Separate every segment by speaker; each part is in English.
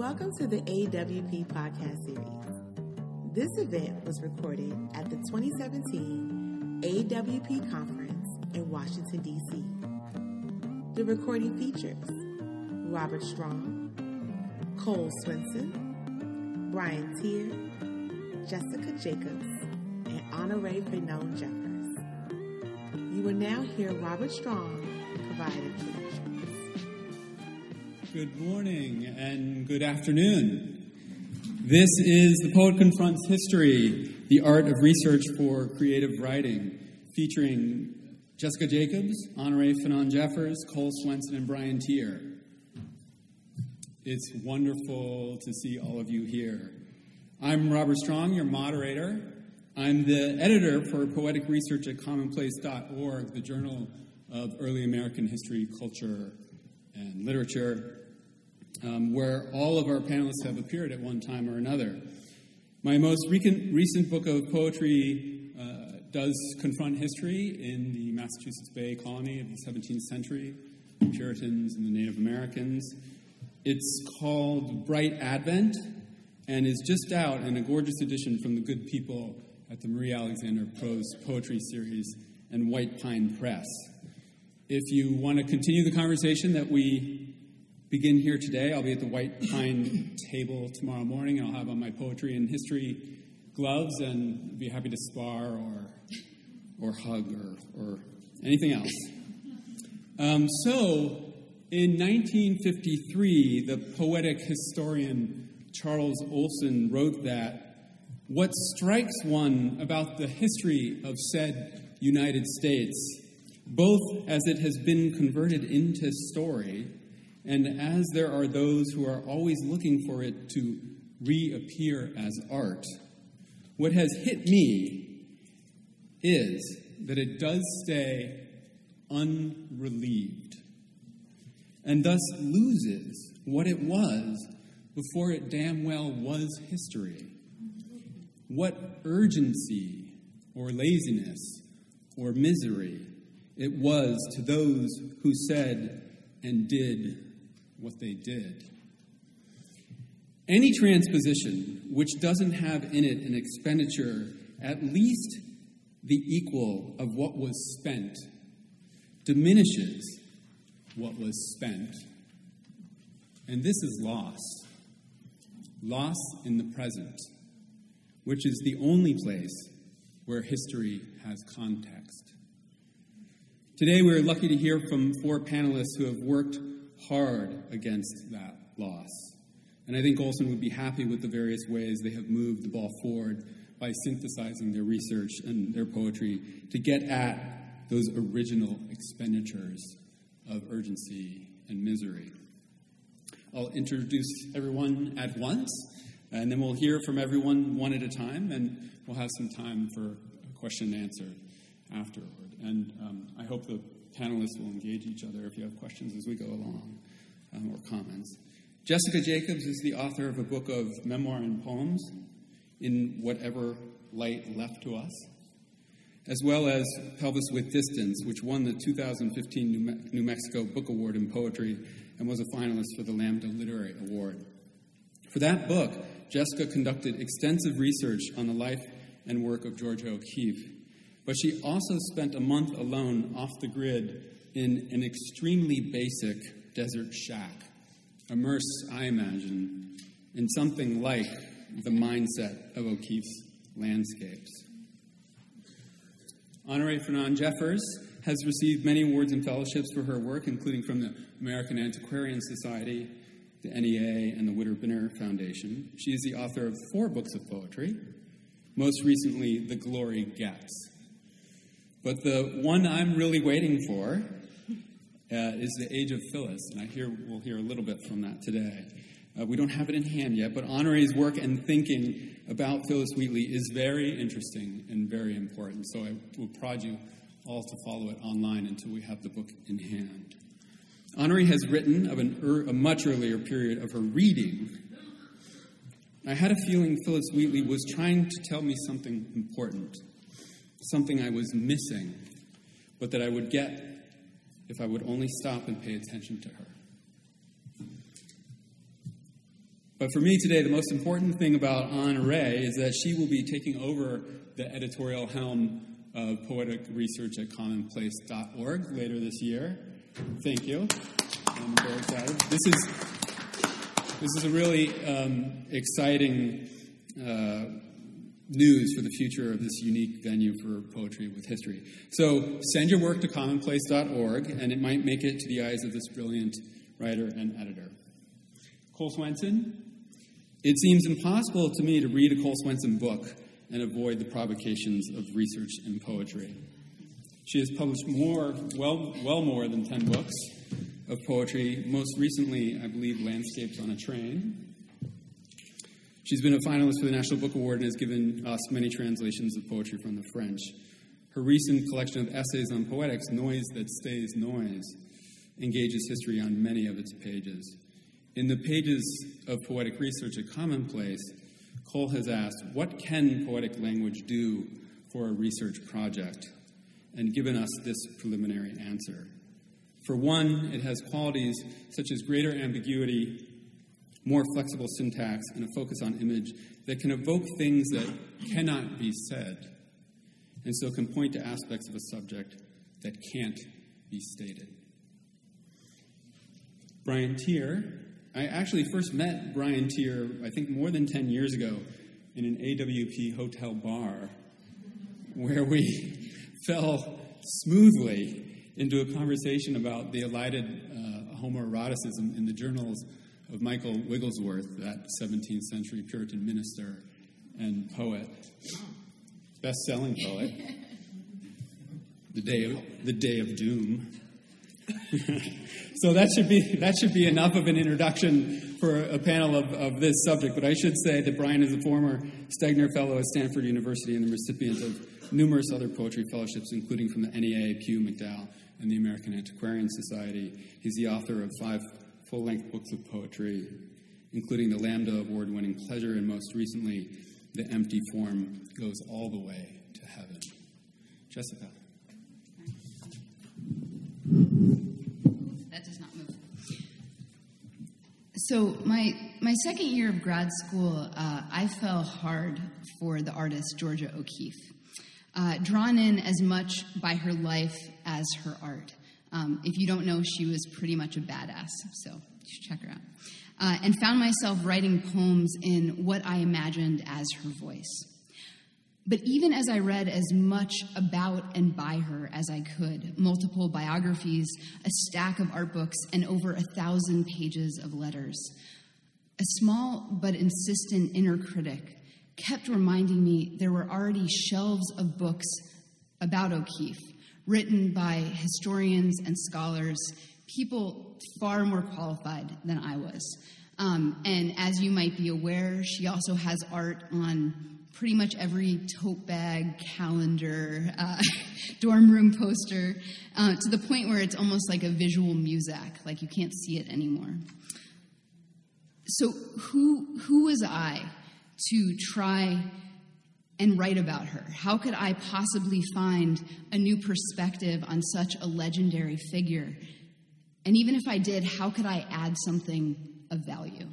Speaker 1: Welcome to the AWP podcast series. This event was recorded at the 2017 AWP conference in Washington, D.C. The recording features Robert Strong, Cole Swensen, Brian Teare, Jessica Jacobs, and Honorée Fanonne Jeffers. You will now hear Robert Strong provide introductions.
Speaker 2: Good morning and good afternoon. This is The Poet Confronts History, the art of research for creative writing, featuring Jessica Jacobs, Honorée Fanonne Jeffers, Cole Swensen, and Brian Teare. It's wonderful to see all of you here. I'm Robert Strong, your moderator. I'm the editor for poetic research at commonplace.org, the journal of early American history, culture, and literature um, where all of our panelists have appeared at one time or another. My most recent, book of poetry uh, does confront history in the Massachusetts Bay Colony of the 17th century, the Puritans and the Native Americans. It's called Bright Advent and is just out in a gorgeous edition from the good people at the Marie Alexander Prose Poetry Series and White Pine Press. If you want to continue the conversation that we begin here today. I'll be at the White Pine table tomorrow morning. I'll have on my poetry and history gloves and be happy to spar or, or hug or, or anything else. Um, so, in 1953, the poetic historian Charles Olson wrote that what strikes one about the history of said United States, both as it has been converted into story and as there are those who are always looking for it to reappear as art, what has hit me is that it does stay unrelieved and thus loses what it was before it damn well was history. What urgency or laziness or misery it was to those who said and did what they did. Any transposition which doesn't have in it an expenditure at least the equal of what was spent diminishes what was spent. And this is loss. Loss in the present, which is the only place where history has context. Today, we're lucky to hear from four panelists who have worked hard against that loss. And I think Olson would be happy with the various ways they have moved the ball forward by synthesizing their research and their poetry to get at those original expenditures of urgency and misery. I'll introduce everyone at once, and then we'll hear from everyone one at a time, and we'll have some time for question and answer afterward. And um, I hope the panelists will engage each other if you have questions as we go along um, or comments. Jessica Jacobs is the author of a book of memoir and poems, In Whatever Light Left to Us, as well as Pelvis with Distance, which won the 2015 New, Me- New Mexico Book Award in Poetry and was a finalist for the Lambda Literary Award. For that book, Jessica conducted extensive research on the life and work of Georgia O'Keeffe, but she also spent a month alone off the grid in an extremely basic desert shack, immersed, I imagine, in something like the mindset of O'Keeffe's landscapes. Honorée Fanonne Jeffers has received many awards and fellowships for her work, including from the American Antiquarian Society, the NEA, and the Witter Bynner Foundation. She is the author of four books of poetry, most recently, The Glory Gets. But the one I'm really waiting for uh, is The Age of Phillis, and I hear we'll hear a little bit from that today. Uh, we don't have it in hand yet, but Honorée's work and thinking about Phillis Wheatley is very interesting and very important. So I will prod you all to follow it online until we have the book in hand. Honore has written of er, a much earlier period of her reading. I had a feeling Phillis Wheatley was trying to tell me something important something I was missing, but that I would get if I would only stop and pay attention to her. But for me today, the most important thing about Ray is that she will be taking over the editorial helm of poetic research at commonplace.org later this year. Thank you. I'm very excited. This is this is a really um, exciting uh, news for the future of this unique venue for poetry with history. So send your work to commonplace.org, and it might make it to the eyes of this brilliant writer and editor. Cole Swensen, it seems impossible to me to read a Cole Swensen book and avoid the provocations of research and poetry. She has published more, well, well more than 10 books of poetry, most recently, I believe, Landscapes on a Train. She's been a finalist for the National Book Award and has given us many translations of poetry from the French. Her recent collection of essays on poetics, Noise That Stays Noise, engages history on many of its pages. In the pages of poetic research at Commonplace, Cole has asked, What can poetic language do for a research project? and given us this preliminary answer. For one, it has qualities such as greater ambiguity, more flexible syntax, and a focus on image that can evoke things that cannot be said, and so can point to aspects of a subject that can't be stated. Brian Teare I actually first met Brian Teare, I think more than 10 years ago, in an AWP hotel bar where we fell smoothly into a conversation about the elided uh, homoeroticism in the journals of Michael Wigglesworth, that 17th century Puritan minister and poet, best selling poet, the day of, the day of doom. so that should be that should be enough of an introduction for a panel of, of this subject. But I should say that Brian is a former Stegner Fellow at Stanford University and the recipient of numerous other poetry fellowships, including from the NEA, Pew, MacDowell, and the American Antiquarian Society. He's the author of five full-length books of poetry, including the Lambda Award-winning Pleasure, and most recently, The Empty Form Goes All the Way to Heaven. Jessica.
Speaker 3: That does not move. So my my second year of grad school, uh, I fell hard for the artist Georgia O'Keeffe, uh, drawn in as much by her life as her art. Um, if you don't know, she was pretty much a badass, so you should check her out. Uh, and found myself writing poems in what I imagined as her voice. But even as I read as much about and by her as I could multiple biographies, a stack of art books, and over a thousand pages of letters a small but insistent inner critic kept reminding me there were already shelves of books about O'Keeffe, written by historians and scholars, people far more qualified than I was. Um, and as you might be aware, she also has art on pretty much every tote bag, calendar, uh, dorm room poster, uh, to the point where it's almost like a visual muzak, like you can't see it anymore. So, who, who was I to try and write about her? How could I possibly find a new perspective on such a legendary figure? And even if I did, how could I add something of value?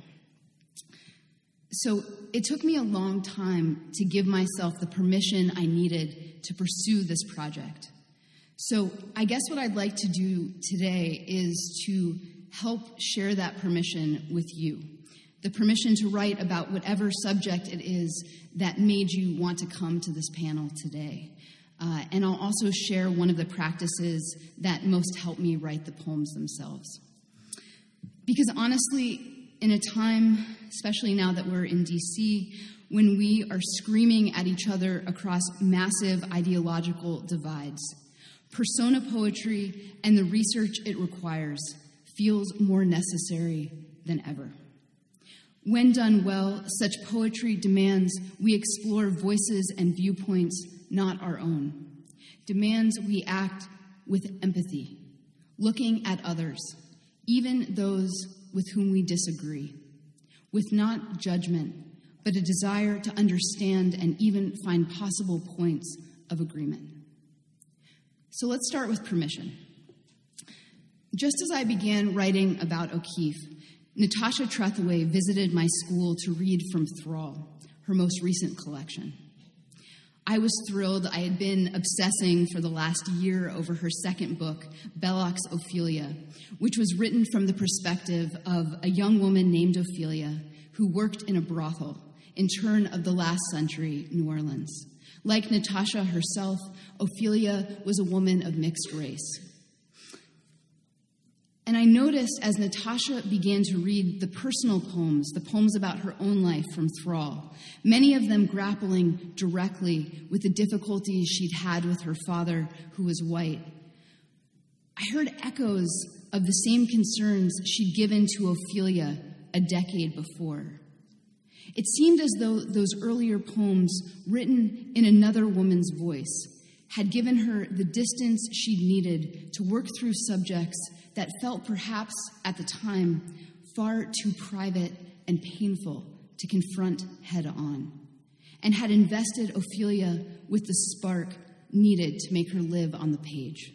Speaker 3: So it took me a long time to give myself the permission I needed to pursue this project. So I guess what I'd like to do today is to help share that permission with you. The permission to write about whatever subject it is that made you want to come to this panel today. Uh, and I'll also share one of the practices that most helped me write the poems themselves. Because honestly, in a time, especially now that we're in DC, when we are screaming at each other across massive ideological divides. Persona poetry and the research it requires feels more necessary than ever. When done well, such poetry demands we explore voices and viewpoints not our own, demands we act with empathy, looking at others, even those with whom we disagree, with not judgment, but a desire to understand and even find possible points of agreement. So let's start with permission. Just as I began writing about O'Keeffe, Natasha Trethewey visited my school to read from Thrall, her most recent collection. I was thrilled. I had been obsessing for the last year over her second book, Bellocq's Ophelia, which was written from the perspective of a young woman named Ophelia who worked in a brothel in turn of the last century New Orleans. Like Natasha herself, Ophelia was a woman of mixed race. And I noticed as Natasha began to read the personal poems, the poems about her own life from Thrall, many of them grappling directly with the difficulties she'd had with her father, who was white. I heard echoes of the same concerns she'd given to Ophelia a decade before. It seemed as though those earlier poems, written in another woman's voice, had given her the distance she needed to work through subjects that felt perhaps at the time far too private and painful to confront head on, and had invested Ophelia with the spark needed to make her live on the page.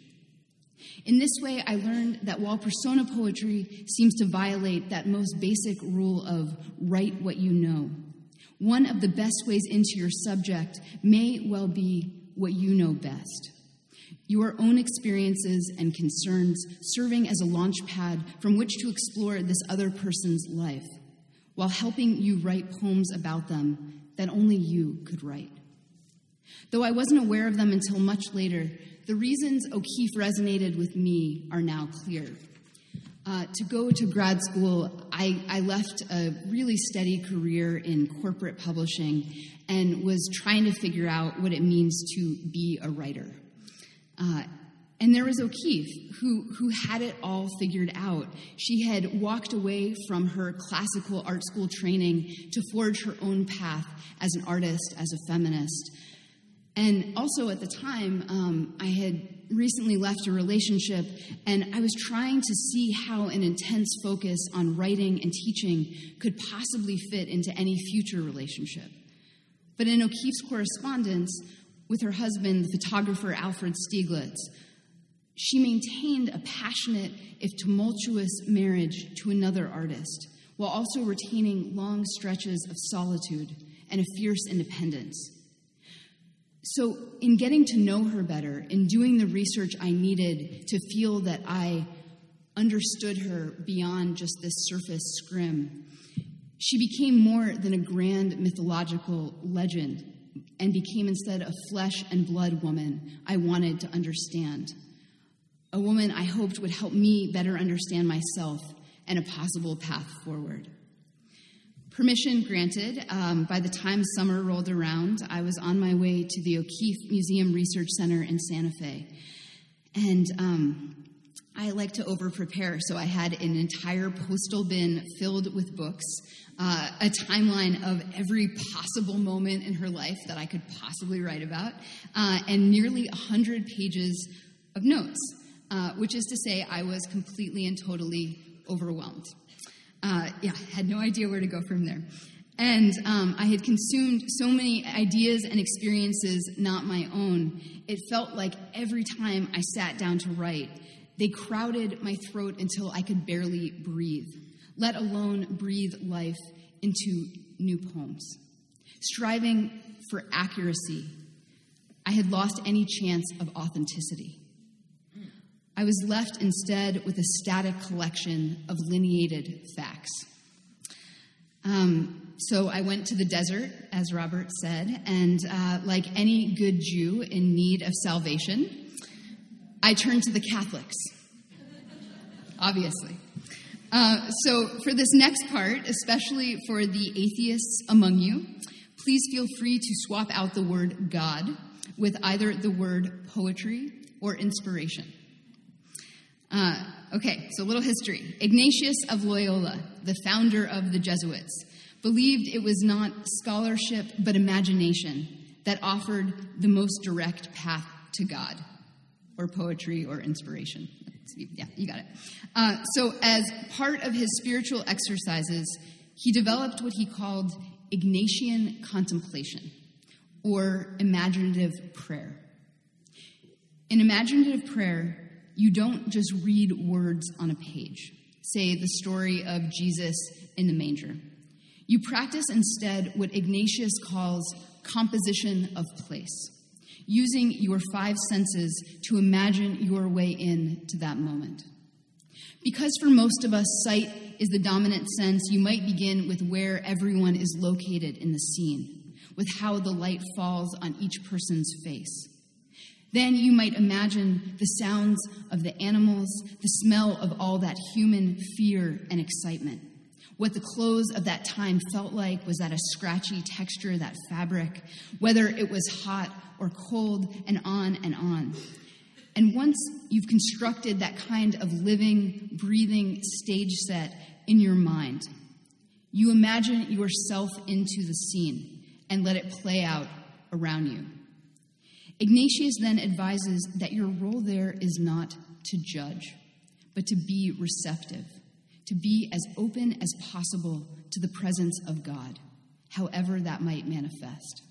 Speaker 3: In this way, I learned that while persona poetry seems to violate that most basic rule of write what you know, one of the best ways into your subject may well be what you know best your own experiences and concerns serving as a launch pad from which to explore this other person's life, while helping you write poems about them that only you could write. Though I wasn't aware of them until much later, the reasons O'Keeffe resonated with me are now clear. Uh, to go to grad school, I, I, left a really steady career in corporate publishing and was trying to figure out what it means to be a writer. Uh, and there was O'Keeffe, who, who had it all figured out. She had walked away from her classical art school training to forge her own path as an artist, as a feminist. And also at the time, um, I had recently left a relationship, and I was trying to see how an intense focus on writing and teaching could possibly fit into any future relationship. But in O'Keeffe's correspondence, with her husband, the photographer Alfred Stieglitz. She maintained a passionate, if tumultuous, marriage to another artist, while also retaining long stretches of solitude and a fierce independence. So, in getting to know her better, in doing the research I needed to feel that I understood her beyond just this surface scrim, she became more than a grand mythological legend and became instead a flesh and blood woman I wanted to understand. A woman I hoped would help me better understand myself and a possible path forward. Permission granted, um, by the time summer rolled around, I was on my way to the O'Keeffe Museum Research Center in Santa Fe. And um, I like to over prepare, so I had an entire postal bin filled with books uh, a timeline of every possible moment in her life that I could possibly write about, uh, and nearly 100 pages of notes, uh, which is to say, I was completely and totally overwhelmed. Uh, yeah, had no idea where to go from there. And um, I had consumed so many ideas and experiences not my own, it felt like every time I sat down to write, they crowded my throat until I could barely breathe let alone breathe life into new poems. Striving for accuracy, I had lost any chance of authenticity. I was left instead with a static collection of lineated facts. Um, so I went to the desert, as Robert said, and uh, like any good Jew in need of salvation, I turned to the Catholics, obviously. Uh, so, for this next part, especially for the atheists among you, please feel free to swap out the word God with either the word poetry or inspiration. Uh, okay, so a little history. Ignatius of Loyola, the founder of the Jesuits, believed it was not scholarship but imagination that offered the most direct path to God, or poetry or inspiration. Yeah, you got it. Uh, so, as part of his spiritual exercises, he developed what he called Ignatian contemplation, or imaginative prayer. In imaginative prayer, you don't just read words on a page. say the story of Jesus in the manger. You practice instead what Ignatius calls composition of place, using your five senses to imagine your way in to that moment. Because for most of us, sight is the dominant sense, you might begin with where everyone is located in the scene, with how the light falls on each person's face. Then you might imagine the sounds of the animals, the smell of all that human fear and excitement. What the clothes of that time felt like was that a scratchy texture, that fabric, whether it was hot or cold, and on and on. And once you've constructed that kind of living, breathing stage set in your mind, you imagine yourself into the scene and let it play out around you. Ignatius then advises that your role there is not to judge, but to be receptive, to be as open as possible to the presence of God, however that might manifest.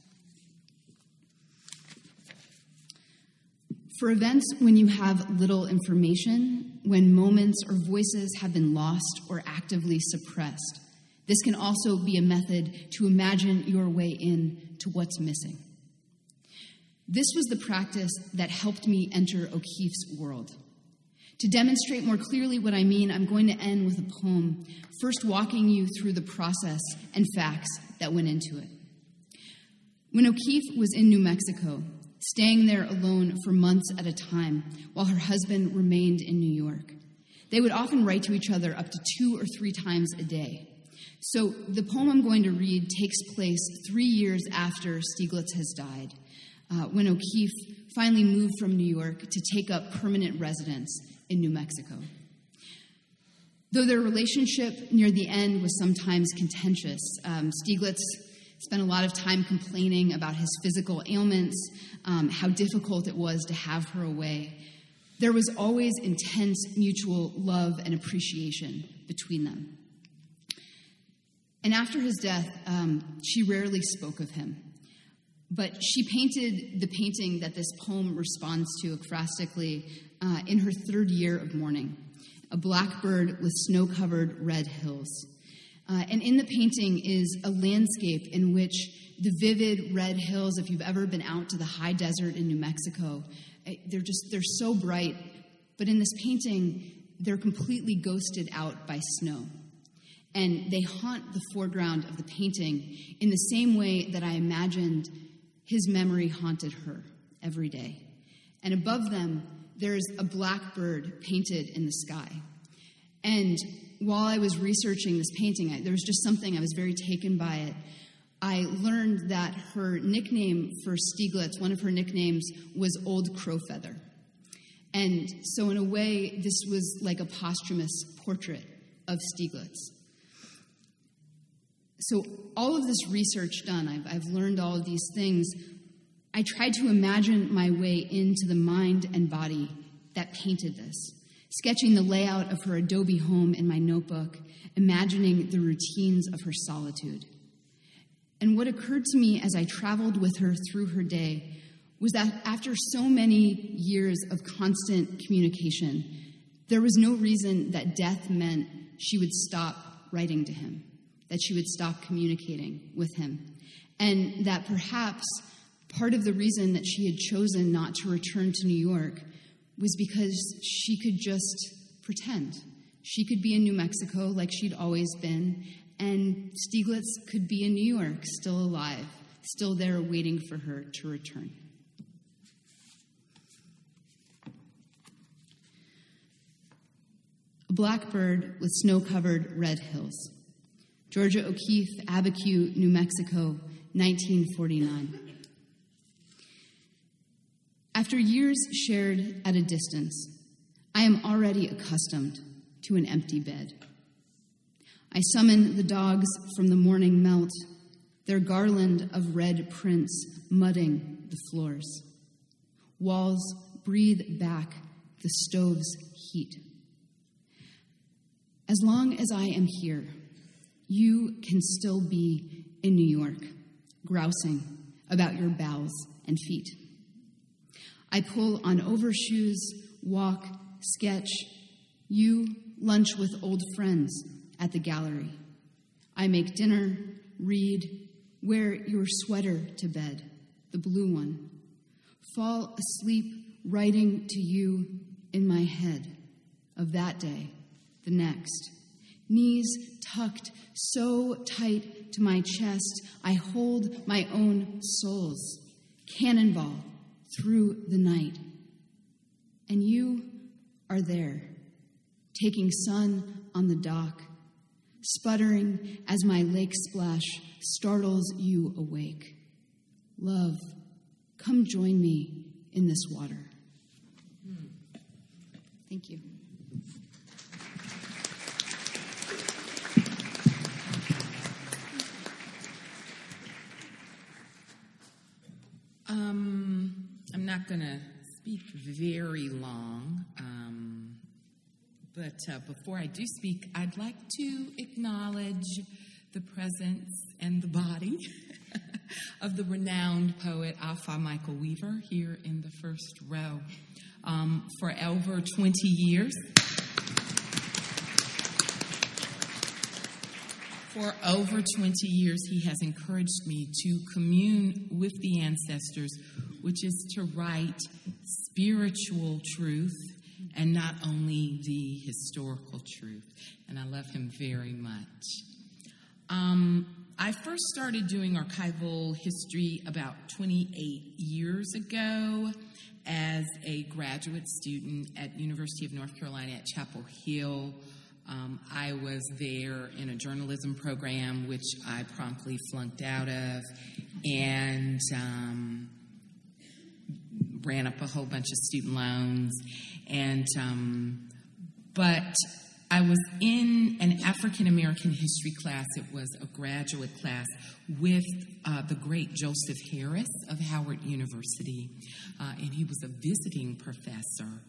Speaker 3: For events when you have little information, when moments or voices have been lost or actively suppressed, this can also be a method to imagine your way in to what's missing. This was the practice that helped me enter O'Keeffe's world. To demonstrate more clearly what I mean, I'm going to end with a poem, first walking you through the process and facts that went into it. When O'Keeffe was in New Mexico, staying there alone for months at a time while her husband remained in New York. They would often write to each other up to two or three times a day. So the poem I'm going to read takes place three years after Stieglitz has died, uh, when O'Keeffe finally moved from New York to take up permanent residence in New Mexico. Though their relationship near the end was sometimes contentious, um, Stieglitz spent a lot of time complaining about his physical ailments, um, how difficult it was to have her away. There was always intense mutual love and appreciation between them. And after his death, um, she rarely spoke of him. But she painted the painting that this poem responds to ekphrastically uh, in her third year of mourning a blackbird with snow covered red hills. Uh, and in the painting is a landscape in which the vivid red hills, if you've ever been out to the high desert in New Mexico, eh, they're just, they're so bright. But in this painting, they're completely ghosted out by snow. And they haunt the foreground of the painting in the same way that I imagined his memory haunted her every day. And above them, there's a blackbird painted in the sky. And while I was researching this painting, I, there was just something I was very taken by it. I learned that her nickname for Stieglitz, one of her nicknames, was Old Crowfeather. And so, in a way, this was like a posthumous portrait of Stieglitz. So, all of this research done, I've, I've learned all of these things. I tried to imagine my way into the mind and body that painted this sketching the layout of her adobe home in my notebook, imagining the routines of her solitude. And what occurred to me as I traveled with her through her day was that after so many years of constant communication, there was no reason that death meant she would stop writing to him, that she would stop communicating with him, and that perhaps part of the reason that she had chosen not to return to New York was because she could just pretend. She could be in New Mexico like she'd always been, and Stieglitz could be in New York, still alive, still there waiting for her to return. A blackbird with snow covered red hills. Georgia O'Keeffe, Abiquiu, New Mexico, 1949. After years shared at a distance, I am already accustomed to an empty bed. I summon the dogs from the morning melt, their garland of red prints mudding the floors. Walls breathe back the stove's heat. As long as I am here, you can still be in New York, grousing about your bowels and feet. I pull on overshoes, walk, sketch, You lunch with old friends at the gallery. I make dinner, read, wear your sweater to bed, the blue one. Fall asleep writing to you in my head of that day, the next. Knees tucked so tight to my chest, I hold my own soles, cannonball through the night. And you are there, taking sun on the dock, sputtering as my lake splash startles you awake. Love, come join me in this water. Hmm. Thank you.
Speaker 4: Um, I'm not going to speak very long, um, but uh, before I do speak, I'd like to acknowledge the presence and the body of the renowned poet Afaa Michael Weaver here in the first row. Um, for over 20 years, For over 20 years, he has encouraged me to commune with the ancestors, which is to write spiritual truth and not only the historical truth. And I love him very much. Um, I first started doing archival history about 28 years ago as a graduate student at University of North Carolina at Chapel Hill. Um, I was there in a journalism program, which I promptly flunked out of, and um, ran up a whole bunch of student loans. And um, but I was in an African American history class. It was a graduate class with uh, the great Joseph Harris of Howard University, uh, and he was a visiting professor.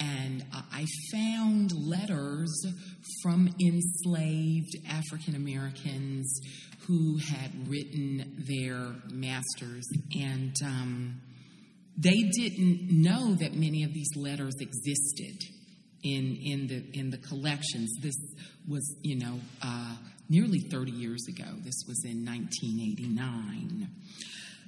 Speaker 4: And I found letters from enslaved African Americans who had written their masters, and um, they didn't know that many of these letters existed in in the in the collections. This was, you know, uh, nearly 30 years ago. This was in 1989.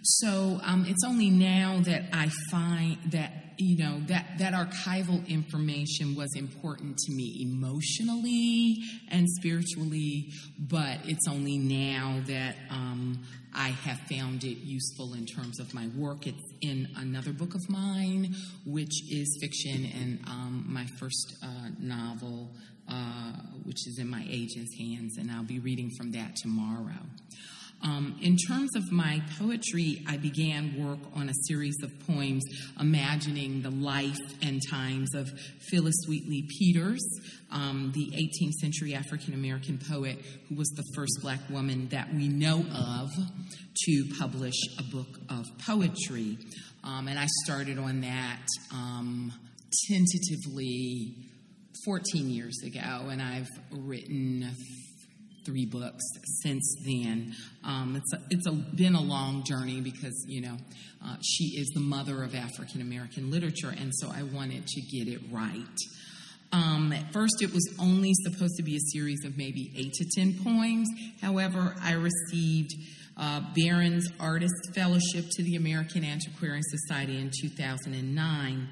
Speaker 4: So um, it's only now that I find that you know that that archival information was important to me emotionally and spiritually, but it's only now that um, I have found it useful in terms of my work. It's in another book of mine, which is fiction, and um, my first uh, novel, uh, which is in my agent's hands, and I'll be reading from that tomorrow. Um, in terms of my poetry, I began work on a series of poems imagining the life and times of Phillis Wheatley Peters, um, the 18th century African American poet who was the first black woman that we know of to publish a book of poetry. Um, and I started on that um, tentatively 14 years ago, and I've written three books since then. Um, it's a, it's a, been a long journey because you know uh, she is the mother of African American literature, and so I wanted to get it right. Um, at first, it was only supposed to be a series of maybe eight to ten poems. However, I received uh, Baron's Artist Fellowship to the American Antiquarian Society in 2009.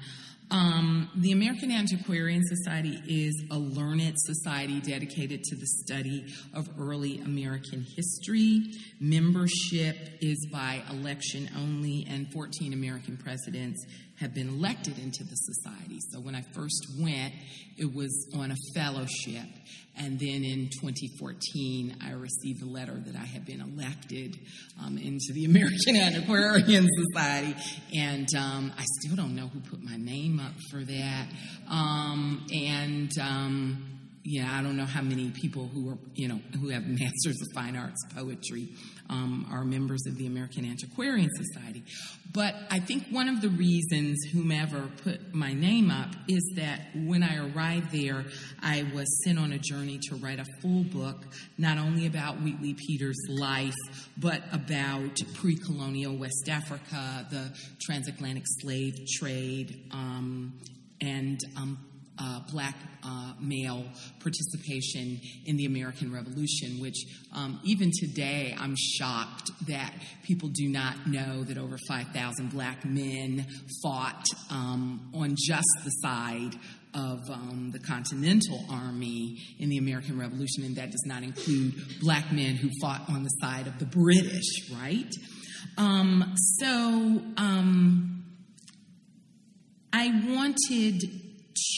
Speaker 4: Um, the American Antiquarian Society is a learned society dedicated to the study of early American history. Membership is by election only, and 14 American presidents have been elected into the society. So when I first went, it was on a fellowship. And then in 2014, I received a letter that I had been elected um, into the American Antiquarian Society. And um, I still don't know who put my name up for that. Um, and um, yeah, I don't know how many people who are, you know, who have masters of fine arts poetry um, are members of the American Antiquarian Society. But I think one of the reasons whomever put my name up is that when I arrived there, I was sent on a journey to write a full book, not only about Wheatley Peters' life, but about pre colonial West Africa, the transatlantic slave trade, um, and um, uh, black uh, male participation in the American Revolution, which um, even today I'm shocked that people do not know that over 5,000 black men fought um, on just the side of um, the Continental Army in the American Revolution, and that does not include black men who fought on the side of the British, right? Um, so um, I wanted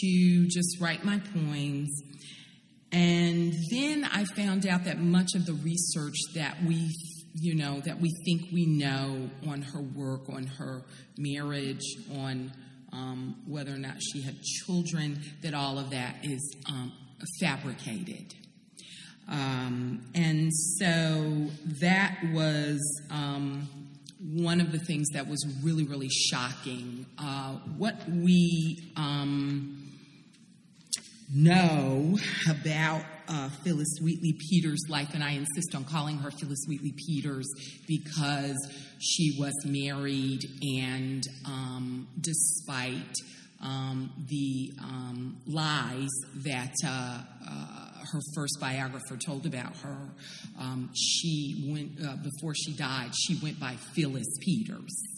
Speaker 4: to just write my poems. And then I found out that much of the research that we, you know, that we think we know on her work, on her marriage, on um, whether or not she had children, that all of that is um, fabricated. Um, and so that was um, one of the things that was really, really shocking. Uh, what we um, know about uh, Phillis Wheatley Peters' life, and I insist on calling her Phillis Wheatley Peters because she was married, and um, despite um, the um, lies that uh, uh, her first biographer told about her, um, she went uh, before she died. She went by Phillis Peters.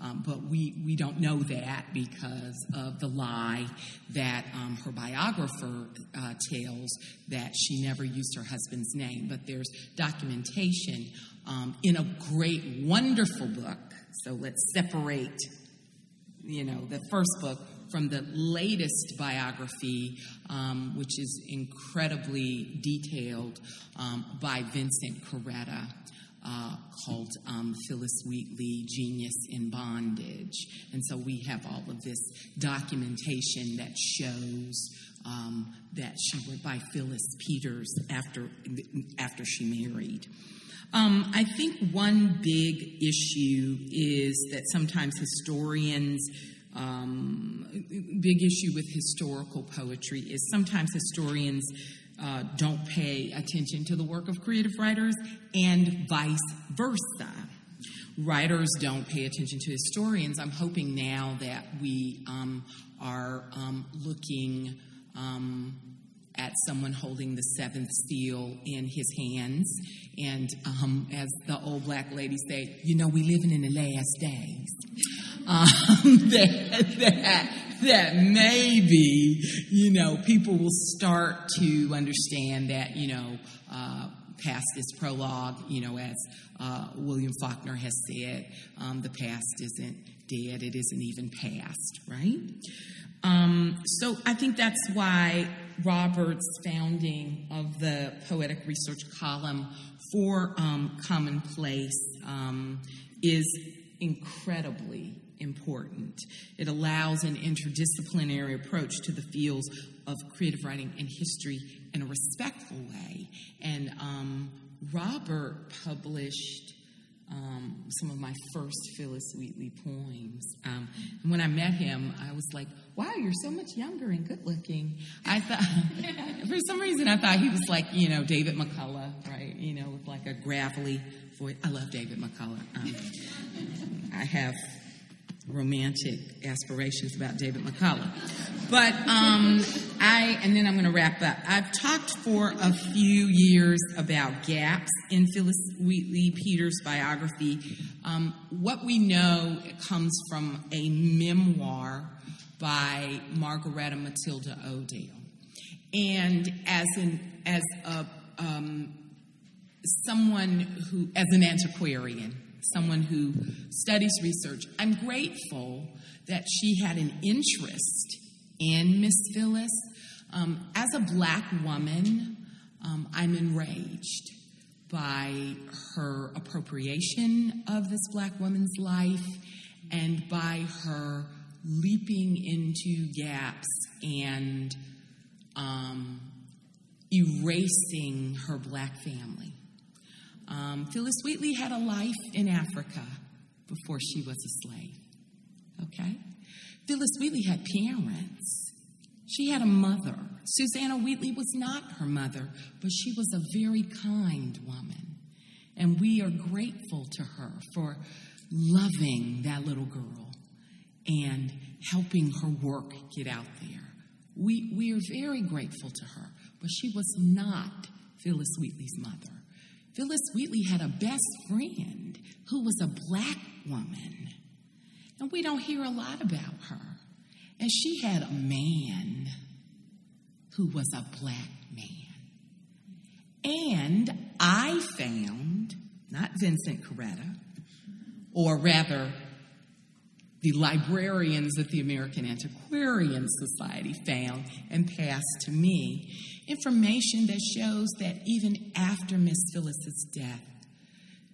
Speaker 4: Um, but we, we don't know that because of the lie that um, her biographer uh, tells that she never used her husband's name. But there's documentation um, in a great, wonderful book. So let's separate, you know, the first book from the latest biography, um, which is incredibly detailed um, by Vincent Carretta uh, called um, Phillis Wheatley Genius in Bondage. And so we have all of this documentation that shows um, that she went by Phillis Peters after, after she married. Um, I think one big issue is that sometimes historians, um, big issue with historical poetry is sometimes historians uh, don't pay attention to the work of creative writers, and vice versa. Writers don't pay attention to historians. I'm hoping now that we um, are um, looking um, at someone holding the seventh seal in his hands. And um, as the old black lady say, you know, we living in the last days. Um, that, that, that maybe, you know, people will start to understand that, you know, uh, past is prologue, you know, as uh, William Faulkner has said, um, the past isn't dead, it isn't even past, right? Um, so I think that's why Robert's founding of the poetic research column for um, Commonplace um, is incredibly important. It allows an interdisciplinary approach to the fields of creative writing and history in a respectful way. And um, Robert published um, some of my first Phillis Wheatley poems. Um, and when I met him, I was like, wow, you're so much younger and good looking. I thought, for some reason, I thought he was like, you know, David McCullough, right? You know, with like a gravelly voice. I love David McCullough. Um, I have romantic aspirations about David McCullough. But um, I, and then I'm going to wrap up. I've talked for a few years about gaps in Phillis Wheatley Peters' biography. Um, what we know comes from a memoir by Margaretta Matilda Odell. And as an as a um, someone who as an antiquarian, someone who studies research. I'm grateful that she had an interest in Miss Phillis. Um, as a black woman, um, I'm enraged by her appropriation of this black woman's life and by her leaping into gaps and um, erasing her black family. Um, Phillis Wheatley had a life in Africa before she was a slave. Okay? Phillis Wheatley had parents. She had a mother. Susanna Wheatley was not her mother, but she was a very kind woman. And we are grateful to her for loving that little girl and helping her work get out there. We, we are very grateful to her, but she was not Phillis Wheatley's mother. Phillis Wheatley had a best friend who was a black woman. And we don't hear a lot about her. And she had a man who was a black man. And I found, not Vincent Carretta, or rather the librarians at the American Antiquarian Society found and passed to me information that shows that even after Miss Phillis's death,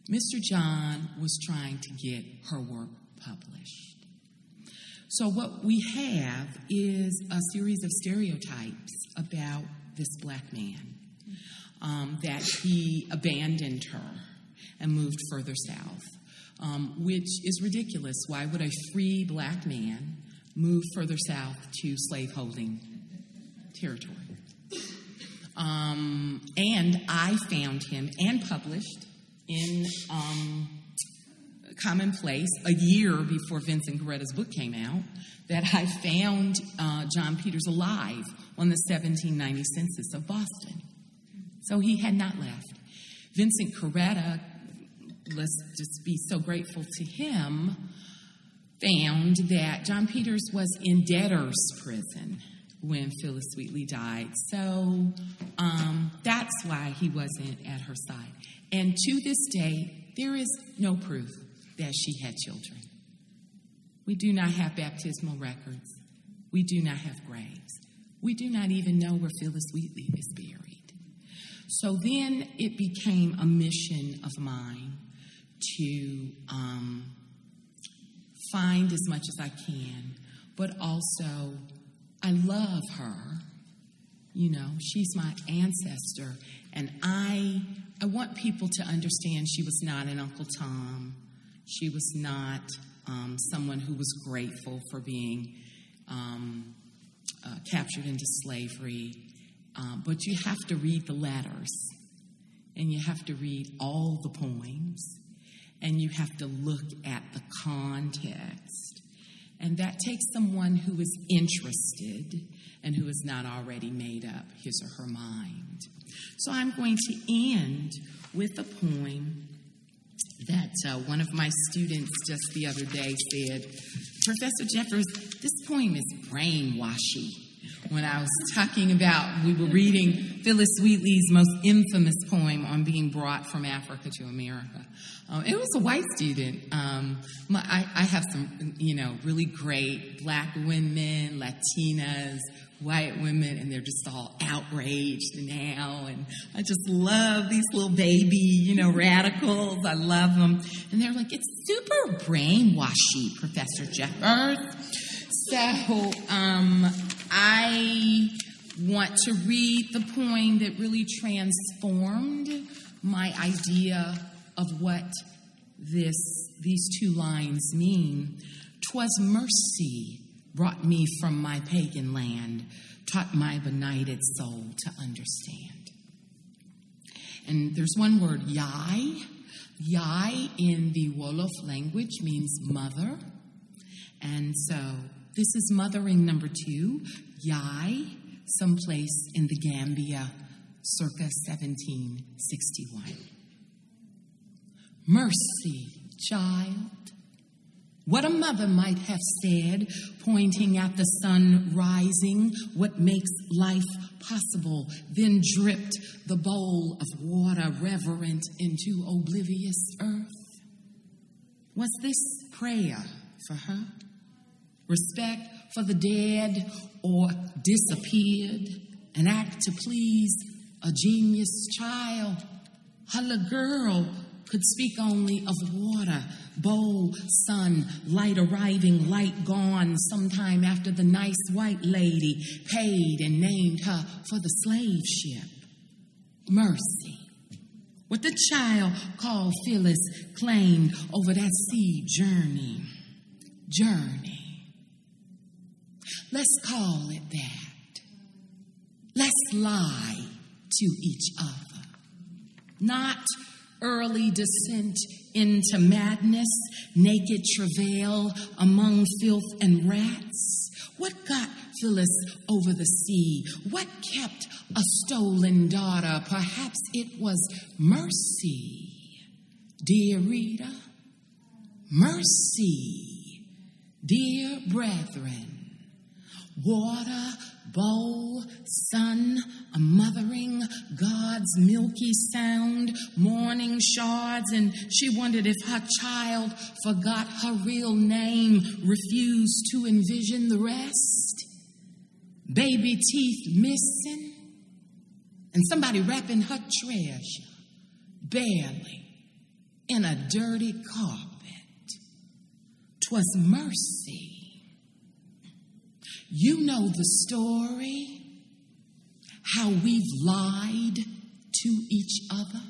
Speaker 4: Mr. John was trying to get her work published. So, what we have is a series of stereotypes about this black man um, that he abandoned her and moved further south um, which is ridiculous. Why would a free black man move further south to slaveholding territory? Um, and I found him and published in um, Commonplace a year before Vincent Carretta's book came out that I found uh, John Peters alive on the 1790 census of Boston. So he had not left. Vincent Coretta let's just be so grateful to him, found that John Peters was in debtor's prison when Phillis Wheatley died. So um, that's why he wasn't at her side. And to this day, there is no proof that she had children. We do not have baptismal records. We do not have graves. We do not even know where Phillis Wheatley is buried. So then it became a mission of mine to um, find as much as I can, but also I love her. You know, she's my ancestor, and I I want people to understand she was not an Uncle Tom. She was not um, someone who was grateful for being um, uh, captured into slavery. Um, but you have to read the letters, and you have to read all the poems, and you have to look at the context. And that takes someone who is interested and who has not already made up his or her mind. So I'm going to end with a poem that uh, one of my students just the other day said, Professor Jeffers, this poem is brainwashy when I was talking about, we were reading Phillis Wheatley's most infamous poem on being brought from Africa to America. Um, it was a white student. Um, my, I, I, have some, you know, really great black women, Latinas, white women, and they're just all outraged now. And I just love these little baby, you know, radicals. I love them. And they're like, it's super brainwashy, Professor Jeffers. So, um, I want to read the poem that really transformed my idea of what this, these two lines mean. Twas mercy brought me from my pagan land, taught my benighted soul to understand. And there's one word, yai. Yai in the Wolof language means mother. And so this is mothering number two, Yai, someplace in the Gambia, circa 1761. Mercy, child. What a mother might have said, pointing at the sun rising, what makes life possible, then dripped the bowl of water reverent into oblivious earth. Was this prayer for her? Respect for the dead or disappeared, an act to please a genius child. Little girl could speak only of water, bowl, sun, light arriving, light gone, sometime after the nice white lady paid and named her for the slave ship. Mercy. What the child called Phillis claimed over that sea journey. Journey. Let's call it that. Let's lie to each other. Not early descent into madness, naked travail among filth and rats. What got Phillis over the sea? What kept a stolen daughter? Perhaps it was mercy. Dear Rita, mercy, dear brethren, water, bowl, sun, a mothering, God's milky sound, morning shards, and she wondered if her child forgot her real name, refused to envision the rest. Baby teeth missing, and somebody wrapping her treasure, barely, in a dirty carpet. 'Twas mercy. You know the story, how we've lied to each other.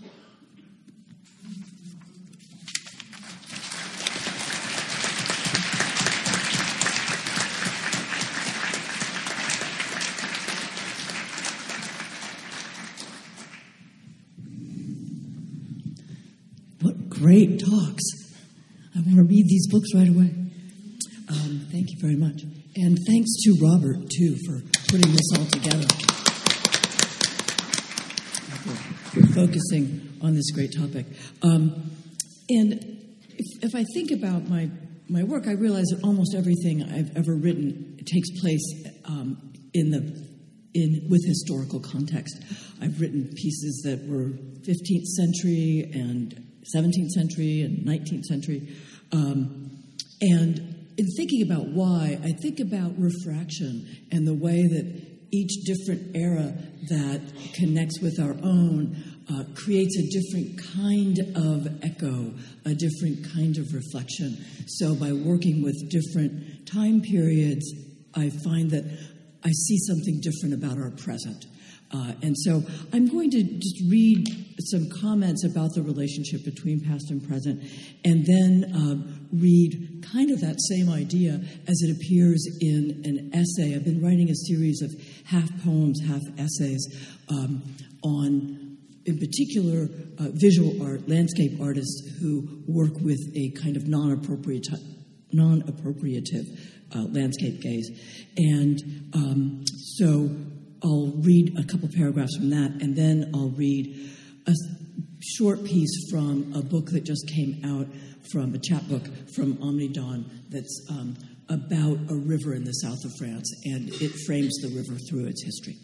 Speaker 5: What great talks. I want to read these books right away. Um, thank you very much. And thanks to Robert, too, for putting this all together. For focusing on this great topic. Um, and if, if I think about my, my work, I realize that almost everything I've ever written takes place um, in the in with historical context. I've written pieces that were 15th century and 17th century and 19th century. Um, and in thinking about why, I think about refraction and the way that each different era that connects with our own uh, creates a different kind of echo, a different kind of reflection. So, by working with different time periods, I find that I see something different about our present. Uh, and so I'm going to just read some comments about the relationship between past and present, and then um, read kind of that same idea as it appears in an essay. I've been writing a series of half poems, half essays um, on, in particular, uh, visual art, landscape artists who work with a kind of non-appropriate, non-appropriative uh, landscape gaze. And um, so I'll read a couple paragraphs from that, and then I'll read a short piece from a book that just came out from a chapbook from Omnidawn that's um, about a river in the south of France, and it frames the river through its history.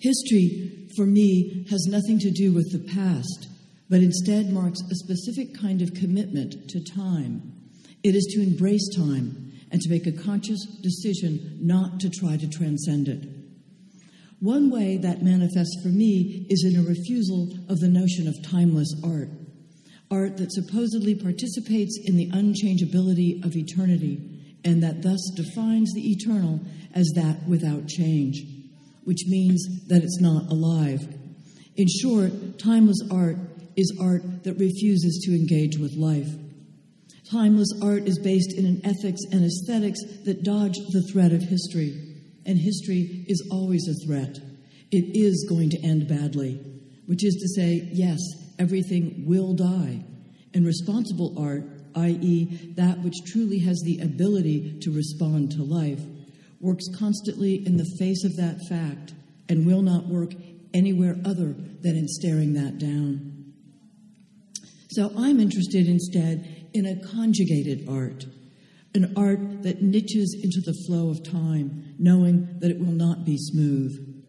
Speaker 5: History, for me, has nothing to do with the past, but instead marks a specific kind of commitment to time. It is to embrace time and to make a conscious decision not to try to transcend it. One way that manifests for me is in a refusal of the notion of timeless art, art that supposedly participates in the unchangeability of eternity and that thus defines the eternal as that without change, which means that it's not alive. In short, timeless art is art that refuses to engage with life. Timeless art is based in an ethics and aesthetics that dodge the threat of history. And history is always a threat. It is going to end badly, which is to say, yes, everything will die. And responsible art, i.e., that which truly has the ability to respond to life, works constantly in the face of that fact and will not work anywhere other than in staring that down. So I'm interested instead in a conjugated art, an art that niches into the flow of time, knowing that it will not be smooth.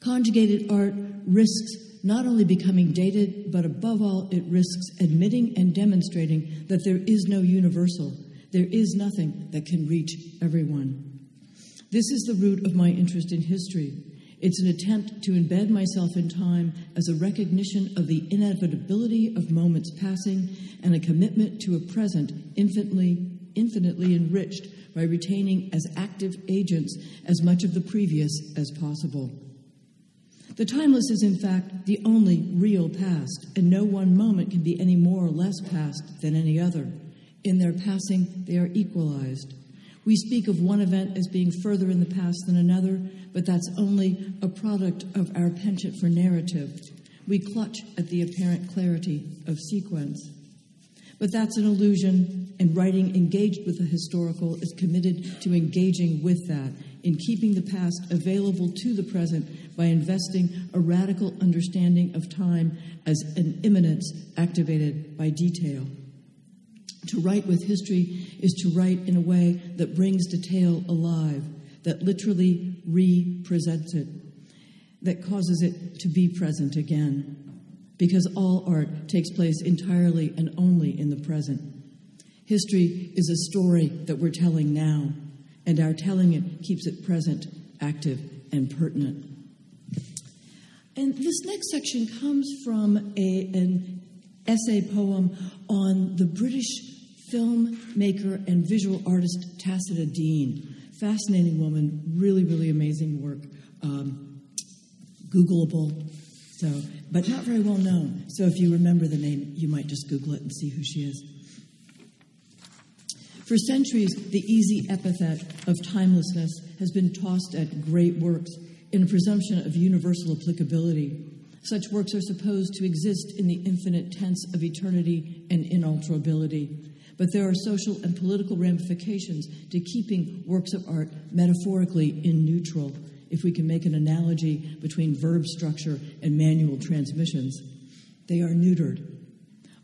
Speaker 5: Conjugated art risks not only becoming dated, but above all, it risks admitting and demonstrating that there is no universal. There is nothing that can reach everyone. This is the root of my interest in history. It's an attempt to embed myself in time as a recognition of the inevitability of moments passing and a commitment to a present infinitely, infinitely enriched by retaining as active agents as much of the previous as possible. The timeless is, in fact, the only real past, and no one moment can be any more or less past than any other. In their passing, they are equalized. We speak of one event as being further in the past than another, but that's only a product of our penchant for narrative. We clutch at the apparent clarity of sequence. But that's an illusion, and writing engaged with the historical is committed to engaging with that, in keeping the past available to the present by investing a radical understanding of time as an immanence activated by detail. To write with history is to write in a way that brings detail alive, that literally represents it, that causes it to be present again. Because all art takes place entirely and only in the present. History is a story that we're telling now, and our telling it keeps it present, active, and pertinent. And this next section comes from a, an essay poem on the British filmmaker and visual artist Tacita Dean. Fascinating woman, really, really amazing work. Um, Googleable, so, but not very well known. So if you remember the name, you might just Google it and see who she is. For centuries, the easy epithet of timelessness has been tossed at great works in a presumption of universal applicability. Such works are supposed to exist in the infinite tense of eternity and inalterability. But there are social and political ramifications to keeping works of art metaphorically in neutral, if we can make an analogy between verb structure and manual transmissions. They are neutered.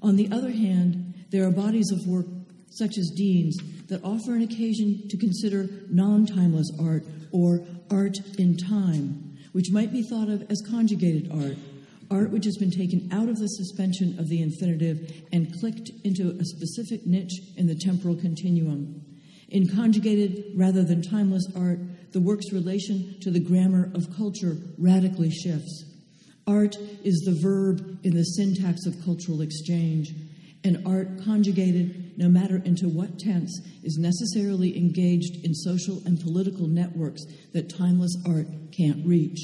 Speaker 5: On the other hand, there are bodies of work such as Dean's, that offer an occasion to consider non timeless art or art in time, which might be thought of as conjugated art, art which has been taken out of the suspension of the infinitive and clicked into a specific niche in the temporal continuum. In conjugated rather than timeless art, the work's relation to the grammar of culture radically shifts. Art is the verb in the syntax of cultural exchange and art conjugated, no matter into what tense, is necessarily engaged in social and political networks that timeless art can't reach.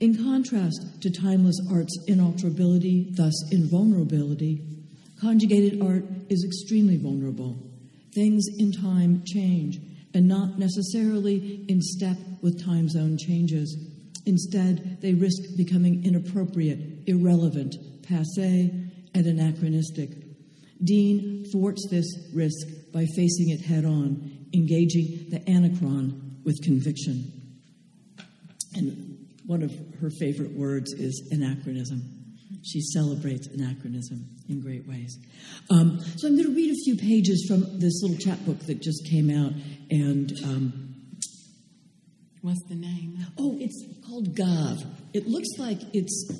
Speaker 5: In contrast to timeless art's inalterability, thus invulnerability, conjugated art is extremely vulnerable. Things in time change, and not necessarily in step with time zone changes. Instead, they risk becoming inappropriate, irrelevant, passe, and anachronistic. Dean thwarts this risk by facing it head on, engaging the anachron with conviction. And one of her favorite words is anachronism. She celebrates anachronism in great ways. Um, so I'm going to read a few pages from this little chapbook that just came out. And um,
Speaker 4: what's the name?
Speaker 5: Oh, it's called Gav. It looks like it's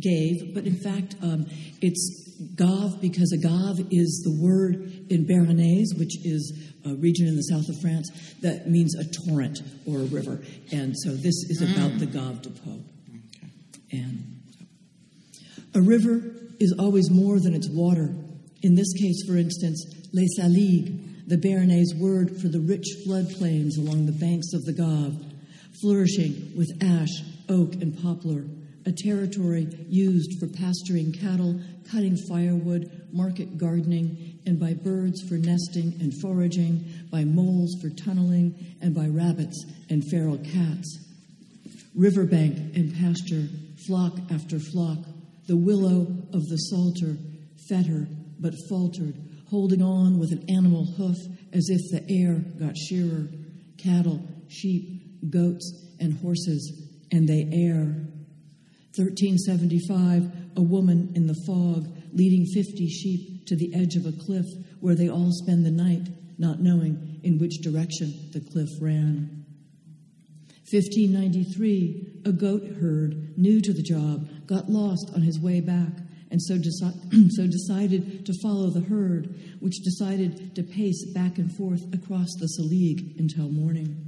Speaker 5: gave, but in fact, um, it's Gave because agave is the word in Béarnais, which is a region in the south of France that means a torrent or a river. And so this is about mm. the Gave de Pau. Okay. And a river is always more than its water. In this case, for instance, Les Saligues, the Béarnais word for the rich floodplains along the banks of the Gave, flourishing with ash, oak, and poplar a territory used for pasturing cattle, cutting firewood, market gardening, and by birds for nesting and foraging, by moles for tunneling, and by rabbits and feral cats. Riverbank and pasture, flock after flock, the willow of the Psalter fed her but faltered, holding on with an animal hoof as if the air got sheerer. Cattle, sheep, goats, and horses, and they air 1375, a woman in the fog leading 50 sheep to the edge of a cliff where they all spend the night, not knowing in which direction the cliff ran. 1593, a goat herd, new to the job, got lost on his way back and so, deci- so decided to follow the herd, which decided to pace back and forth across the Salig until morning.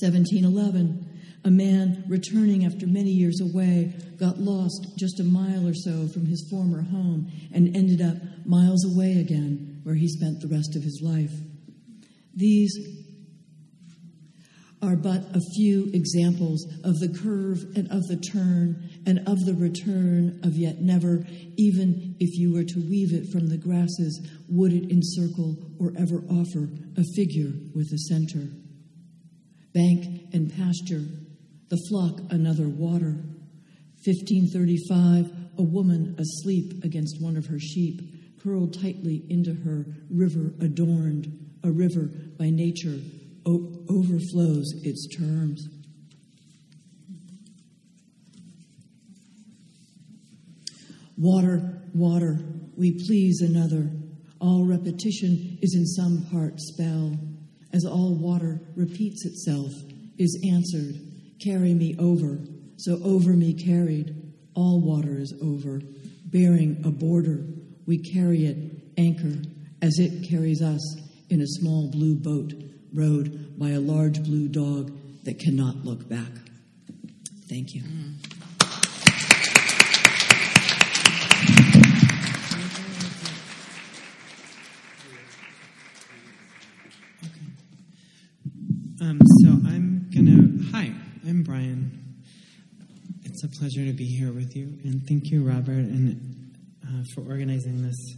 Speaker 5: 1711, a man returning after many years away got lost just a mile or so from his former home and ended up miles away again, where he spent the rest of his life. These are but a few examples of the curve and of the turn and of the return of yet never, even if you were to weave it from the grasses, would it encircle or ever offer a figure with a center. Bank and pasture the flock another water. 1535, a woman asleep against one of her sheep. curled tightly into her, river adorned, a river by nature o- overflows its terms. Water, water, we please another. All repetition is in some part spell. As all water repeats itself, is answered, Carry me over. So over me carried, all water is over. Bearing a border, we carry it, anchor, as it carries us in a small blue boat rowed by a large blue dog that cannot look back. Thank you.
Speaker 6: Um, so I'm gonna. Hi, I'm Brian. It's a pleasure to be here with you, and thank you, Robert, and uh, for organizing this.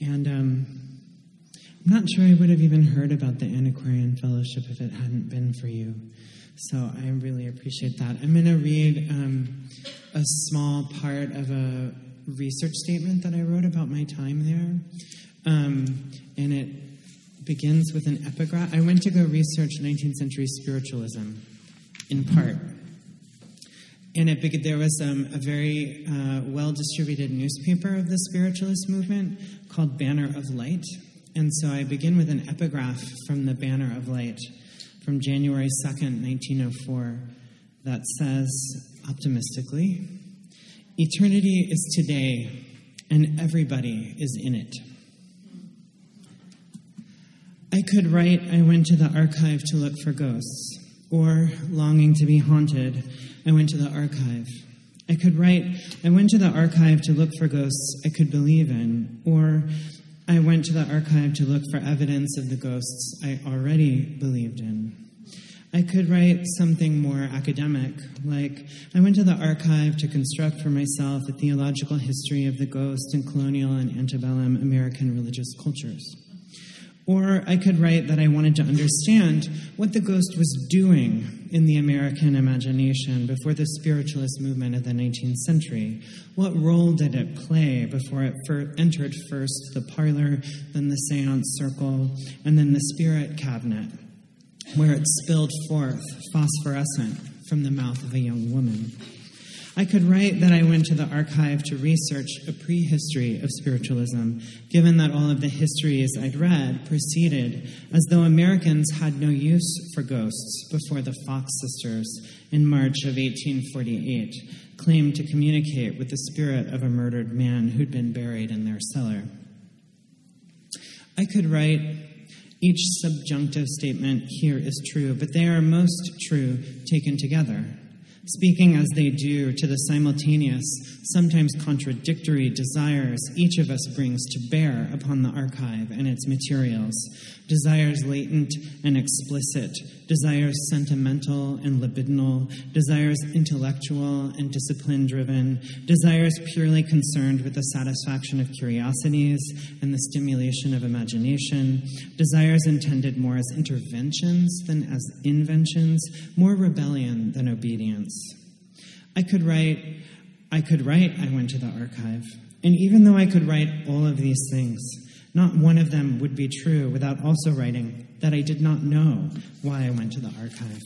Speaker 6: And um, I'm not sure I would have even heard about the Antiquarian Fellowship if it hadn't been for you. So I really appreciate that. I'm going to read um, a small part of a research statement that I wrote about my time there. Um, and it begins with an epigraph. I went to go research 19th century spiritualism, in part. And it there was um, a very uh, well distributed newspaper of the spiritualist movement called Banner of Light. And so I begin with an epigraph from the Banner of Light from January 2nd, 1904, that says optimistically Eternity is today, and everybody is in it. I could write, I went to the archive to look for ghosts, or longing to be haunted, I went to the archive. I could write, I went to the archive to look for ghosts I could believe in, or I went to the archive to look for evidence of the ghosts I already believed in. I could write something more academic, like I went to the archive to construct for myself a theological history of the ghost in colonial and antebellum American religious cultures. Or I could write that I wanted to understand what the ghost was doing in the American imagination before the spiritualist movement of the 19th century. What role did it play before it fir- entered first the parlor, then the seance circle, and then the spirit cabinet, where it spilled forth phosphorescent from the mouth of a young woman? I could write that I went to the archive to research a prehistory of spiritualism, given that all of the histories I'd read proceeded as though Americans had no use for ghosts before the Fox sisters in March of 1848 claimed to communicate with the spirit of a murdered man who'd been buried in their cellar. I could write each subjunctive statement here is true, but they are most true taken together speaking as they do to the simultaneous, sometimes contradictory desires each of us brings to bear upon the archive and its materials desires latent and explicit, desires sentimental and libidinal, desires intellectual and discipline driven, desires purely concerned with the satisfaction of curiosities and the stimulation of imagination, desires intended more as interventions than as inventions, more rebellion than obedience. I could write, I could write, I went to the archive. And even though I could write all of these things, not one of them would be true without also writing that I did not know why I went to the archive.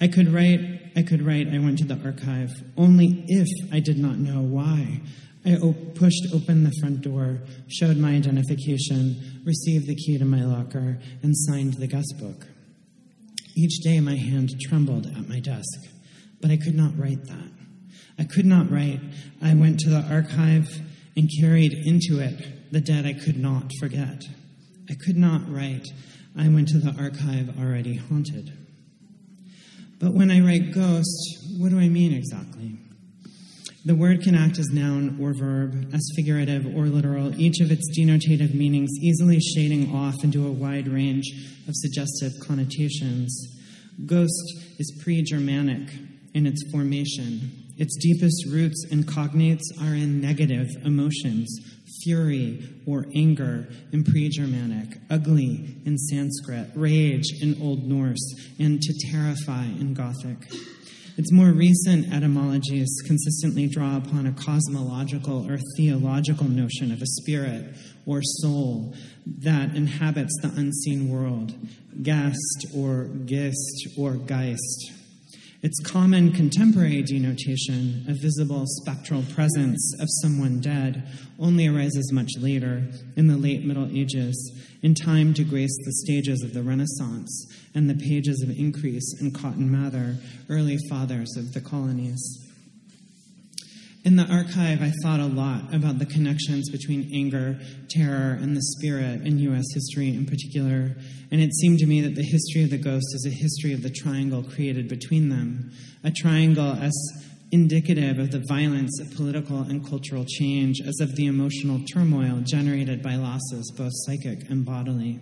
Speaker 6: I could write, I could write, I went to the archive only if I did not know why. I op- pushed open the front door, showed my identification, received the key to my locker, and signed the guest book. Each day my hand trembled at my desk, but I could not write that. I could not write, I went to the archive and carried into it the dead I could not forget. I could not write, I went to the archive already haunted. But when I write ghost, what do I mean exactly? The word can act as noun or verb, as figurative or literal, each of its denotative meanings easily shading off into a wide range of suggestive connotations. Ghost is pre Germanic in its formation. Its deepest roots and cognates are in negative emotions, fury or anger in pre Germanic, ugly in Sanskrit, rage in Old Norse, and to terrify in Gothic. Its more recent etymologies consistently draw upon a cosmological or theological notion of a spirit or soul that inhabits the unseen world, guest or gist or geist. Its common contemporary denotation, a visible spectral presence of someone dead, only arises much later, in the late Middle Ages, in time to grace the stages of the Renaissance and the pages of Increase and Cotton Mather, early fathers of the colonies. In the archive, I thought a lot about the connections between anger, terror, and the spirit in U.S. history in particular, and it seemed to me that the history of the ghost is a history of the triangle created between them, a triangle as indicative of the violence of political and cultural change as of the emotional turmoil generated by losses, both psychic and bodily.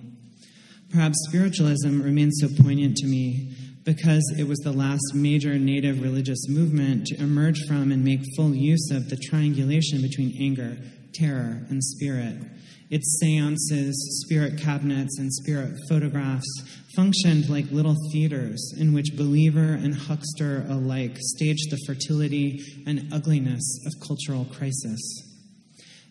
Speaker 6: Perhaps spiritualism remains so poignant to me because it was the last major native religious movement to emerge from and make full use of the triangulation between anger, terror, and spirit. Its seances, spirit cabinets, and spirit photographs functioned like little theaters in which believer and huckster alike staged the fertility and ugliness of cultural crisis.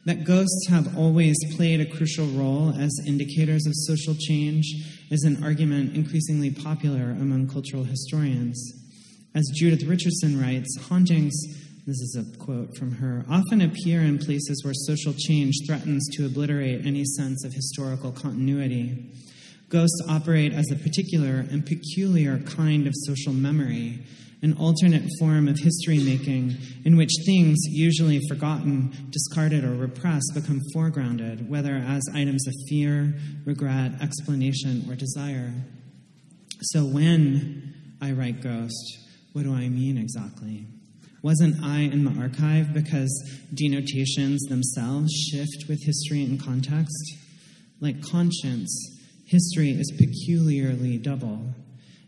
Speaker 6: That ghosts have always played a crucial role as indicators of social change is an argument increasingly popular among cultural historians. As Judith Richardson writes, hauntings, this is a quote from her, often appear in places where social change threatens to obliterate any sense of historical continuity. Ghosts operate as a particular and peculiar kind of social memory an alternate form of history making in which things usually forgotten, discarded, or repressed become foregrounded, whether as items of fear, regret, explanation, or desire. So when I write ghost, what do I mean exactly? Wasn't I in the archive because denotations themselves shift with history and context? Like conscience, history is peculiarly double.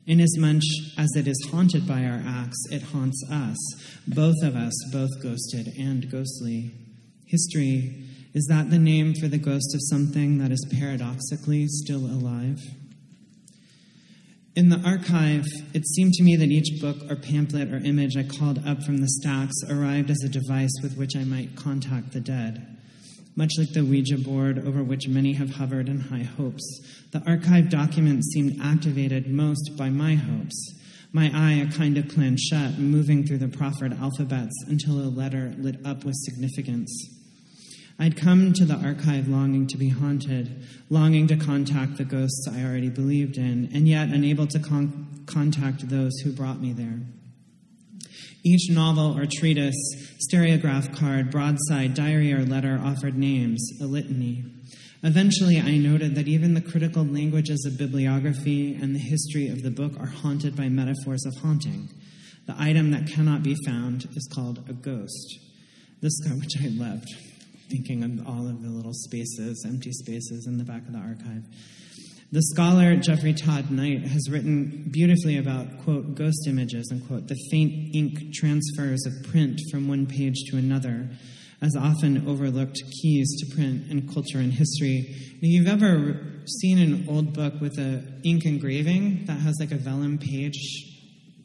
Speaker 6: Inasmuch as it is haunted by our acts, it haunts us, both of us, both ghosted and ghostly. History, is that the name for the ghost of something that is paradoxically still alive? In the archive, it seemed to me that each book or pamphlet or image I called up from the stacks arrived as a device with which I might contact the dead. Much like the Ouija board over which many have hovered in high hopes, the archived documents seemed activated most by my hopes. My eye, a kind of planchette, moving through the proffered alphabets until a letter lit up with significance. I'd come to the archive longing to be haunted, longing to contact the ghosts I already believed in, and yet unable to con- contact those who brought me there. Each novel or treatise, stereograph card, broadside, diary, or letter offered names, a litany. Eventually, I noted that even the critical languages of bibliography and the history of the book are haunted by metaphors of haunting. The item that cannot be found is called a ghost. This guy, which I loved, thinking of all of the little spaces, empty spaces in the back of the archive. The scholar Jeffrey Todd Knight has written beautifully about, quote, ghost images, unquote, the faint ink transfers of print from one page to another, as often overlooked keys to print and culture and history. If you've ever seen an old book with an ink engraving that has like a vellum page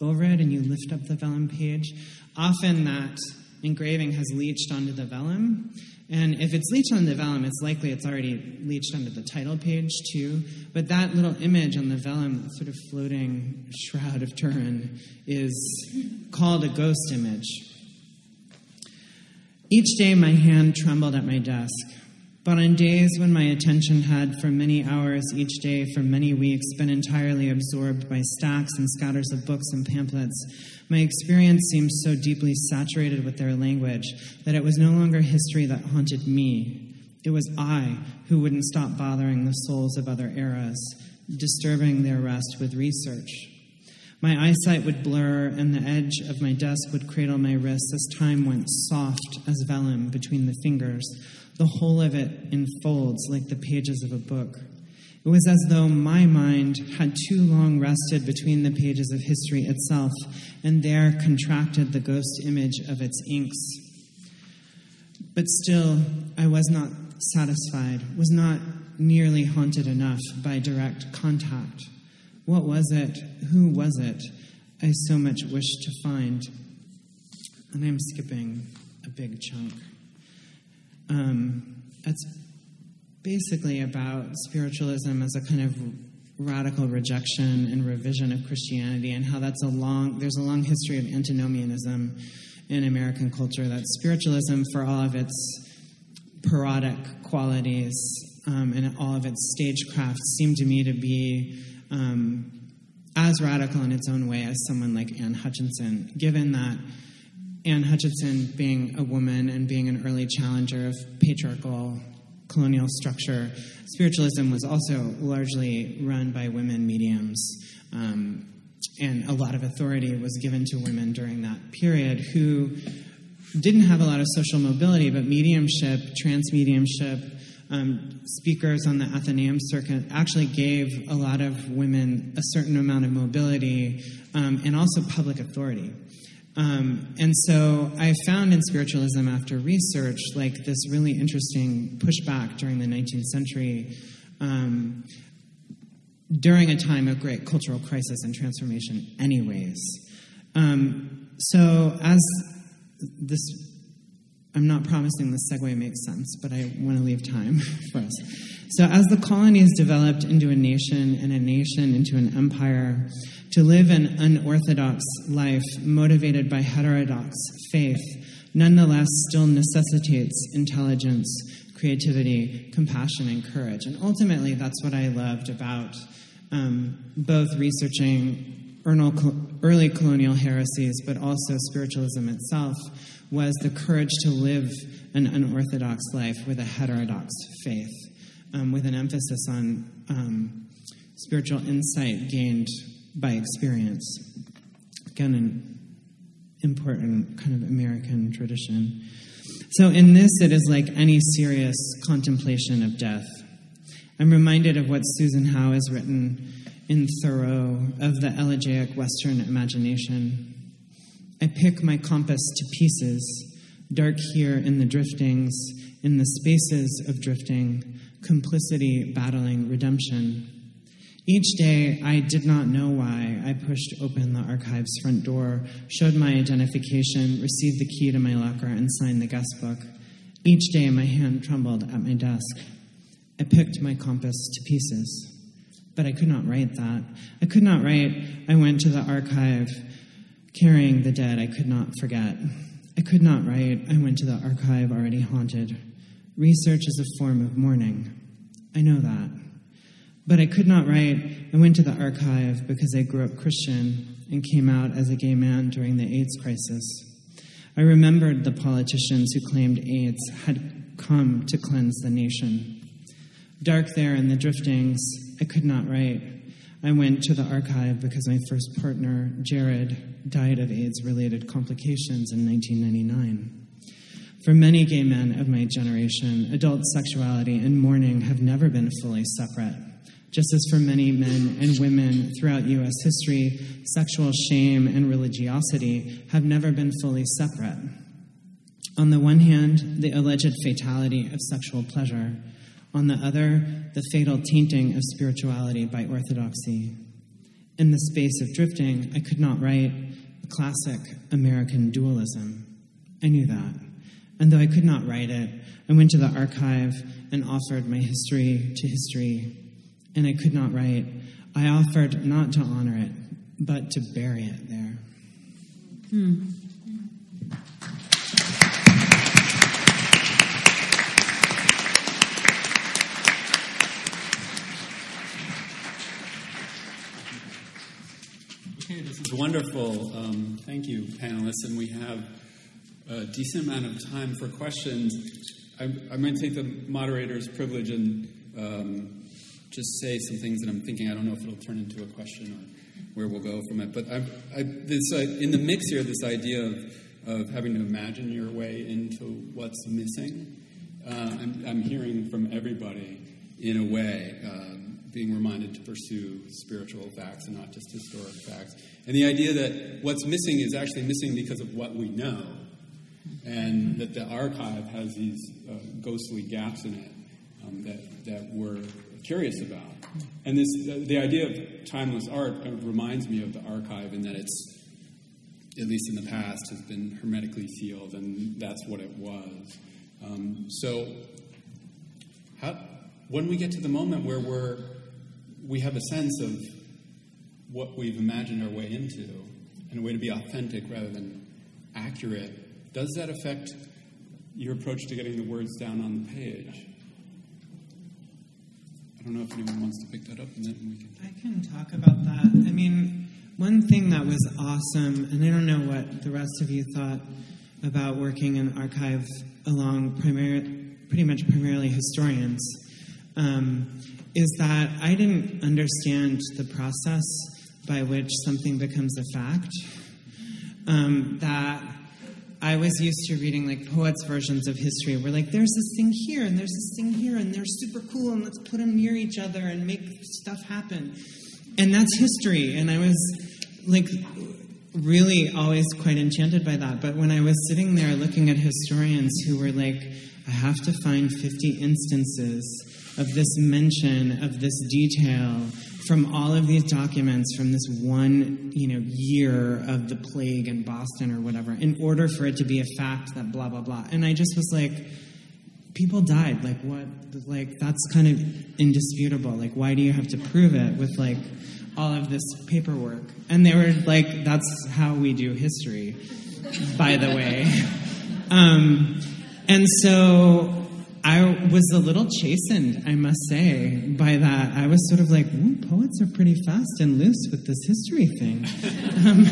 Speaker 6: over it, and you lift up the vellum page, often that engraving has leached onto the vellum, and if it's leached on the vellum, it's likely it's already leached onto the title page too. But that little image on the vellum, sort of floating shroud of Turin, is called a ghost image. Each day my hand trembled at my desk. But on days when my attention had, for many hours each day for many weeks, been entirely absorbed by stacks and scatters of books and pamphlets, my experience seemed so deeply saturated with their language that it was no longer history that haunted me. It was I who wouldn't stop bothering the souls of other eras, disturbing their rest with research. My eyesight would blur, and the edge of my desk would cradle my wrist as time went soft as vellum between the fingers, the whole of it in folds like the pages of a book. It was as though my mind had too long rested between the pages of history itself, and there contracted the ghost image of its inks. But still, I was not satisfied, was not nearly haunted enough by direct contact. What was it? Who was it? I so much wished to find. And I'm skipping a big chunk. Um, it's basically about spiritualism as a kind of radical rejection and revision of Christianity, and how that's a long there's a long history of antinomianism in American culture. That spiritualism, for all of its parodic qualities um, and all of its stagecraft, seemed to me to be um, as radical in its own way as someone like Anne Hutchinson, given that Anne Hutchinson, being a woman and being an early challenger of patriarchal colonial structure, spiritualism was also largely run by women mediums. Um, and a lot of authority was given to women during that period who didn't have a lot of social mobility, but mediumship, trance mediumship, um, speakers on the Athenaeum circuit actually gave a lot of women a certain amount of mobility um, and also public authority. Um, and so I found in spiritualism after research like this really interesting pushback during the 19th century um, during a time of great cultural crisis and transformation, anyways. Um, so, as this, I'm not promising the segue makes sense, but I want to leave time for us. So, as the colonies developed into a nation and a nation into an empire, to live an unorthodox life motivated by heterodox faith nonetheless still necessitates intelligence, creativity, compassion, and courage. And ultimately, that's what I loved about um, both researching early colonial heresies, but also spiritualism itself, was the courage to live an unorthodox life with a heterodox faith, um, with an emphasis on um, spiritual insight gained by experience. Again, an important kind of American tradition. So, in this, it is like any serious contemplation of death. I'm reminded of what Susan Howe has written in Thorow of the elegiac Western imagination. I pick my compass to pieces, dark here in the driftings, in the spaces of drifting, complicity battling redemption. Each day, I did not know why. I pushed open the archive's front door, showed my identification, received the key to my locker, and signed the guest book. Each day, my hand trembled at my desk. I picked my compass to pieces. But I could not write that. I could not write, I went to the archive carrying the dead I could not forget. I could not write, I went to the archive already haunted. Research is a form of mourning. I know that. But I could not write, I went to the archive because I grew up Christian and came out as a gay man during the AIDS crisis. I remembered the politicians who claimed AIDS had come to cleanse the nation. Dark there in the driftings, I could not write. I went to the archive because my first partner, Jared, died of AIDS related complications in 1999. For many gay men of my generation, adult sexuality and mourning have never been fully separate. Just as for many men and women throughout U.S. history, sexual shame and religiosity have never been fully separate. On the one hand, the alleged fatality of sexual pleasure. On the other, the fatal tainting of spirituality by orthodoxy. In the space of drifting, I could not write a classic American dualism. I knew that. And though I could not write it, I went to the archive and offered my history to history and I could not write. I offered not to honor it, but to bury it there. Hmm.
Speaker 2: Okay, this is wonderful. Um, thank you, panelists. And we have a decent amount of time for questions. Going to take the moderator's privilege and um, just say some things that I'm thinking. I don't know if it'll turn into a question or where we'll go from it. But I've, I, this, in the mix here, this idea of, of having to imagine your way into what's missing, uh, I'm, I'm, hearing from everybody in a way. Uh, being reminded to pursue spiritual facts and not just historic facts. And the idea that what's missing is actually missing because of what we know, and that the archive has these uh, ghostly gaps in it um, that, that we're curious about. And this, the, the idea of timeless art kind of reminds me of the archive in that it's, at least in the past, has been hermetically sealed, and that's what it was. Um, so, how, when we get to the moment where we're, we have a sense of what we've imagined our way into, and a way to be authentic rather than accurate, does that affect your approach to getting the words down on the page? I don't know if anyone wants to pick that up, and then we can.
Speaker 6: I can talk about that. I mean, one thing that was awesome, and I don't know what the rest of you thought about working in archive along pretty much primarily historians, um, is that I didn't understand the process by which something becomes a fact. Um, that I was used to reading like poets' versions of history where like there's this thing here and there's this thing here and they're super cool and let's put them near each other and make stuff happen. And that's history. And I was like really always quite enchanted by that. But when I was sitting there looking at historians who were like, I have to find 50 instances of this mention of this detail from all of these documents from this one you know year of the plague in Boston or whatever in order for it to be a fact that blah blah blah. And I just was like people died. Like what? Like that's kind of indisputable. Like why do you have to prove it with like all of this paperwork? And they were like that's how we do history by the way. Um, and so I was a little chastened, I must say, by that. I was sort of like, poets are pretty fast and loose with this history thing. um,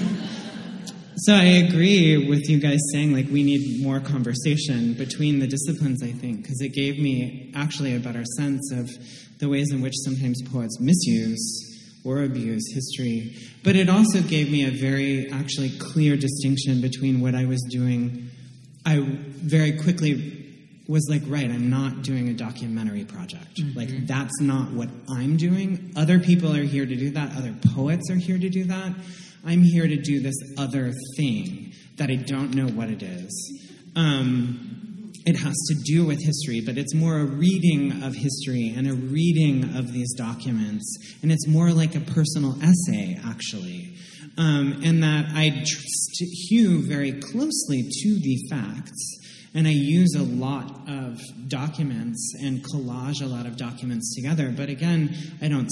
Speaker 6: so I agree with you guys saying like we need more conversation between the disciplines. I think because it gave me actually a better sense of the ways in which sometimes poets misuse or abuse history, but it also gave me a very actually clear distinction between what I was doing. I very quickly was like, right, I'm not doing a documentary project. Mm-hmm. Like, that's not what I'm doing. Other people are here to do that. Other poets are here to do that. I'm here to do this other thing that I don't know what it is. Um, it has to do with history, but it's more a reading of history and a reading of these documents. And it's more like a personal essay, actually. Um, and that I hew very closely to the facts and I use a lot of documents and collage a lot of documents together. But again, I don't.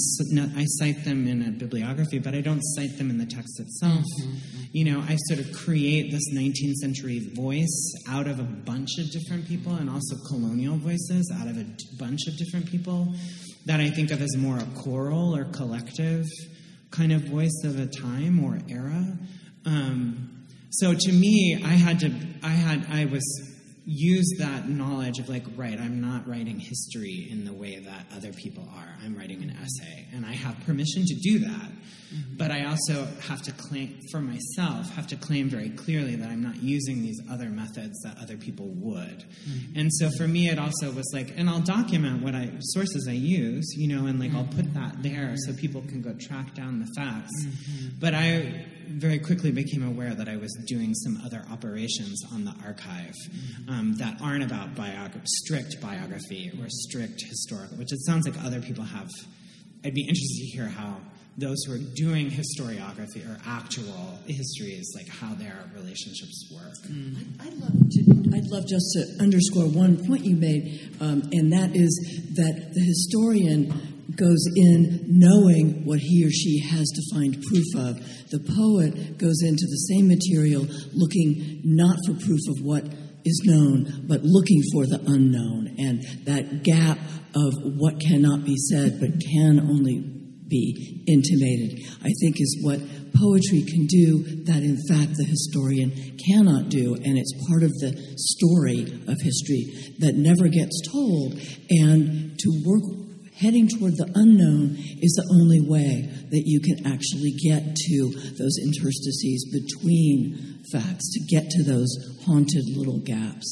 Speaker 6: I cite them in a bibliography, but I don't cite them in the text itself. Mm-hmm. You know, I sort of create this 19th century voice out of a bunch of different people, and also colonial voices out of a bunch of different people that I think of as more a choral or collective kind of voice of a time or era. Um, so to me, I had to. I had. I was use that knowledge of like, right, I'm not writing history in the way that other people are. I'm writing an essay, and I have permission to do that. Mm-hmm. But I also have to claim for myself, have to claim very clearly that I'm not using these other methods that other people would. Mm-hmm. And so for me, it also was like, and I'll document what I sources I use, you know, and like mm-hmm. I'll put that there so people can go track down the facts. Mm-hmm. But I very quickly became aware that I was doing some other operations on the archive um, that aren't about biog- strict biography or strict historical, which it sounds like other people have. I'd be interested to hear how those who are doing historiography or actual histories, like how their relationships work. Mm.
Speaker 5: I'd, love to, I'd love just to underscore one point you made, um, and that is that the historian goes in knowing what he or she has to find proof of. The poet goes into the same material looking not for proof of what is known, but looking for the unknown. And that gap of what cannot be said but can only be intimated, I think is what poetry can do that in fact the historian cannot do. And it's part of the story of history that never gets told. And to work heading toward the unknown is the only way that you can actually get to those interstices between facts, to get to those haunted little gaps.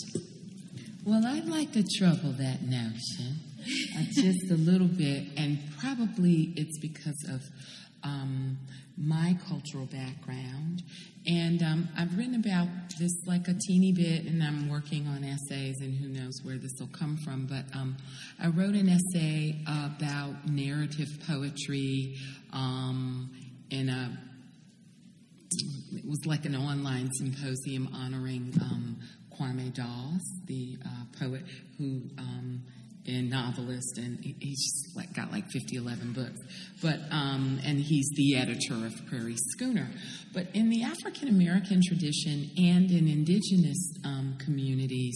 Speaker 7: Well, I'd like to trouble that notion uh, just a little bit, and probably it's because of
Speaker 4: um, my cultural background. And um, I've written about this like a teeny bit, and I'm working on essays, and who knows where this will come from. But um, I wrote an essay about narrative poetry um, in a it was like an online symposium honoring um, Kwame Dawes, the uh, poet who um, and novelist, and he's like got like 50, 11 books. But um, and he's the editor of Prairie Schooner. But in the African American tradition and in indigenous um, communities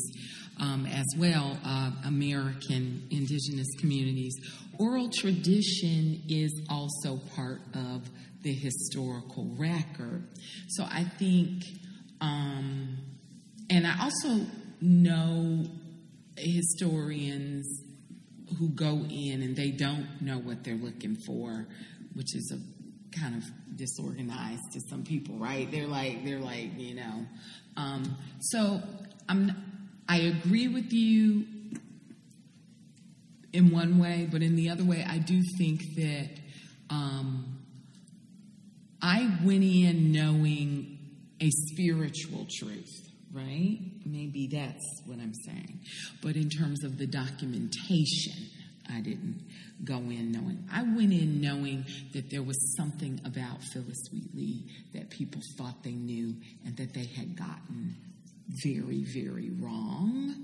Speaker 4: um, as well, uh, American indigenous communities, oral tradition is also part of the historical record. So I think, um, and I also know historians who go in and they don't know what they're looking for, which is a kind of disorganized to some people, right? They're like they're like you know. Um, so I'm I agree with you in one way, but in the other way, I do think that um, I went in knowing a spiritual truth right? Maybe that's what I'm saying. But in terms of the documentation, I didn't go in knowing. I went in knowing that there was something about Phillis Wheatley that people thought they knew and that they had gotten very, very wrong.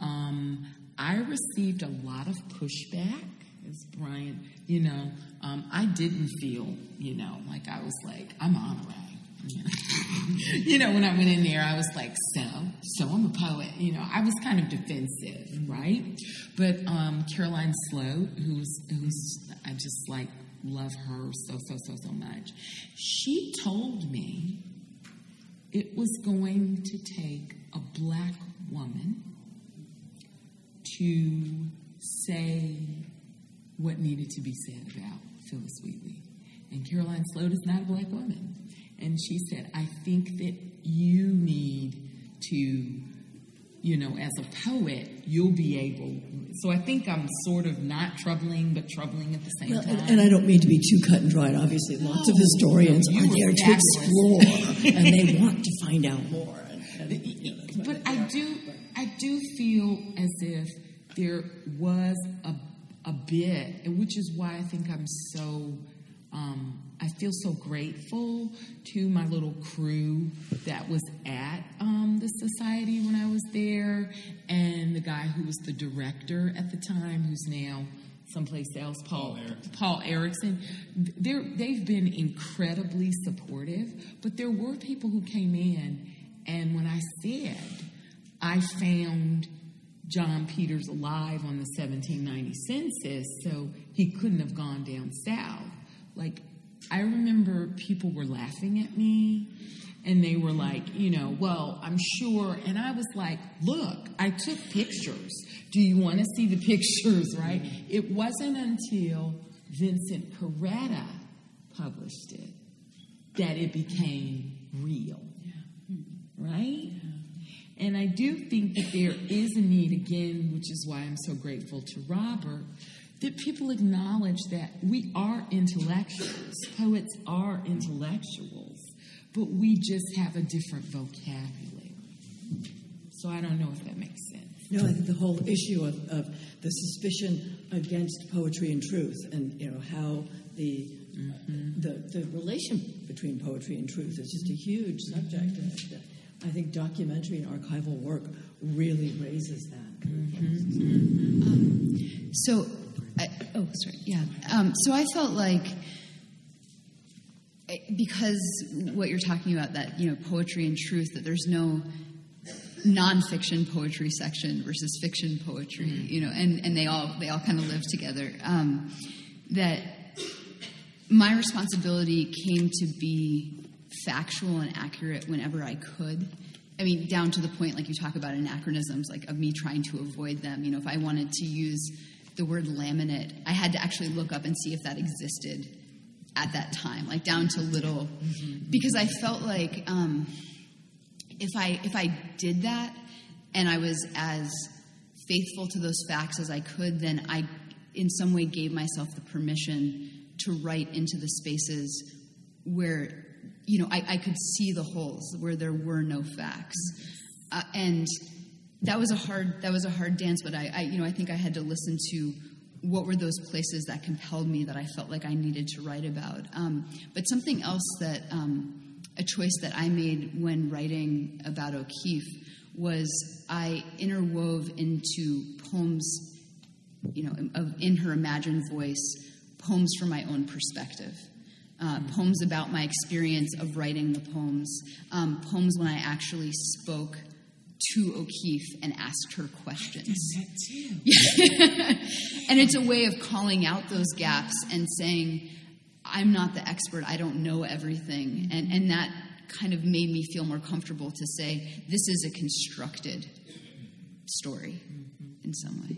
Speaker 4: Um, I received a lot of pushback, as Brian, you know. Um, I didn't feel, you know, like I was like, I'm Honorée you know, when I went in there, I was like, so, so I'm a poet. You know, I was kind of defensive, right? But um, Caroline Sloat, who's, who's, I just like love her so, so, so, so much, she told me it was going to take a black woman to say what needed to be said about Phillis Wheatley. And Caroline Sloat is not a black woman. And she said, I think that you need to, you know, as a poet, you'll be able. So I think I'm sort of not troubling, but troubling at the same well, time.
Speaker 5: And I don't mean to be too cut and dried. Obviously, lots of historians are there to explore, and they want to find out more. And, and,
Speaker 4: you know, but I do, I do feel as if there was a, a bit, which is why I think I'm so um, I feel so grateful to my little crew that was at um, the society when I was there, and the guy who was the director at the time, who's now someplace else, Paul Paul Erickson. They're, they've been incredibly supportive, but there were people who came in, and when I said I found John Peters alive on the 1790 census, so he couldn't have gone down south. Like I remember people were laughing at me and they were like, you know, well, I'm sure. And I was like, look, I took pictures. Do you want to see the pictures, right? It wasn't until Vincent Carretta published it that it became real, right? And I do think that there is a need, again, which is why I'm so grateful to Robert, that people acknowledge that we are intellectuals. Poets are intellectuals, but we just have a different vocabulary. So I don't know if that makes sense.
Speaker 5: No, I think the whole issue of, of the suspicion against poetry and truth, and you know how the mm-hmm. the the relation between poetry and truth is just a huge subject. And I think documentary and archival work really raises that. Mm-hmm.
Speaker 3: Mm-hmm. Um, so I, oh, sorry. Yeah. Um, so I felt like eh, because what you're talking about that you know poetry and truth that there's no nonfiction poetry section versus fiction poetry mm-hmm. you know and and they all they all kind of live together um, that my responsibility came to be factual and accurate whenever I could I mean, down to the point, like you talk about anachronisms, like of me trying to avoid them. You know, if I wanted to use the word laminate, I had to actually look up and see if that existed at that time, like down to little, mm-hmm. because I felt like um, if I if I did that and I was as faithful to those facts as I could, then I in some way gave myself the permission to write into the spaces where you know I, I could see the holes where there were no facts, uh, and that was a hard that was a hard dance. But I, I you know I think I had to listen to what were those places that compelled me that I felt like I needed to write about. Um, but something else that um, a choice that I made when writing about O'Keeffe was I interwove into poems, you know, of, in her imagined voice, poems from my own perspective. Uh, poems about my experience of writing the poems, um, poems when I actually spoke to O'Keeffe and asked her questions. and it's a way of calling out those gaps and saying, I'm not the expert, I don't know everything. Mm-hmm. And, and that kind of made me feel more comfortable to say, this is a constructed story mm-hmm. in some way.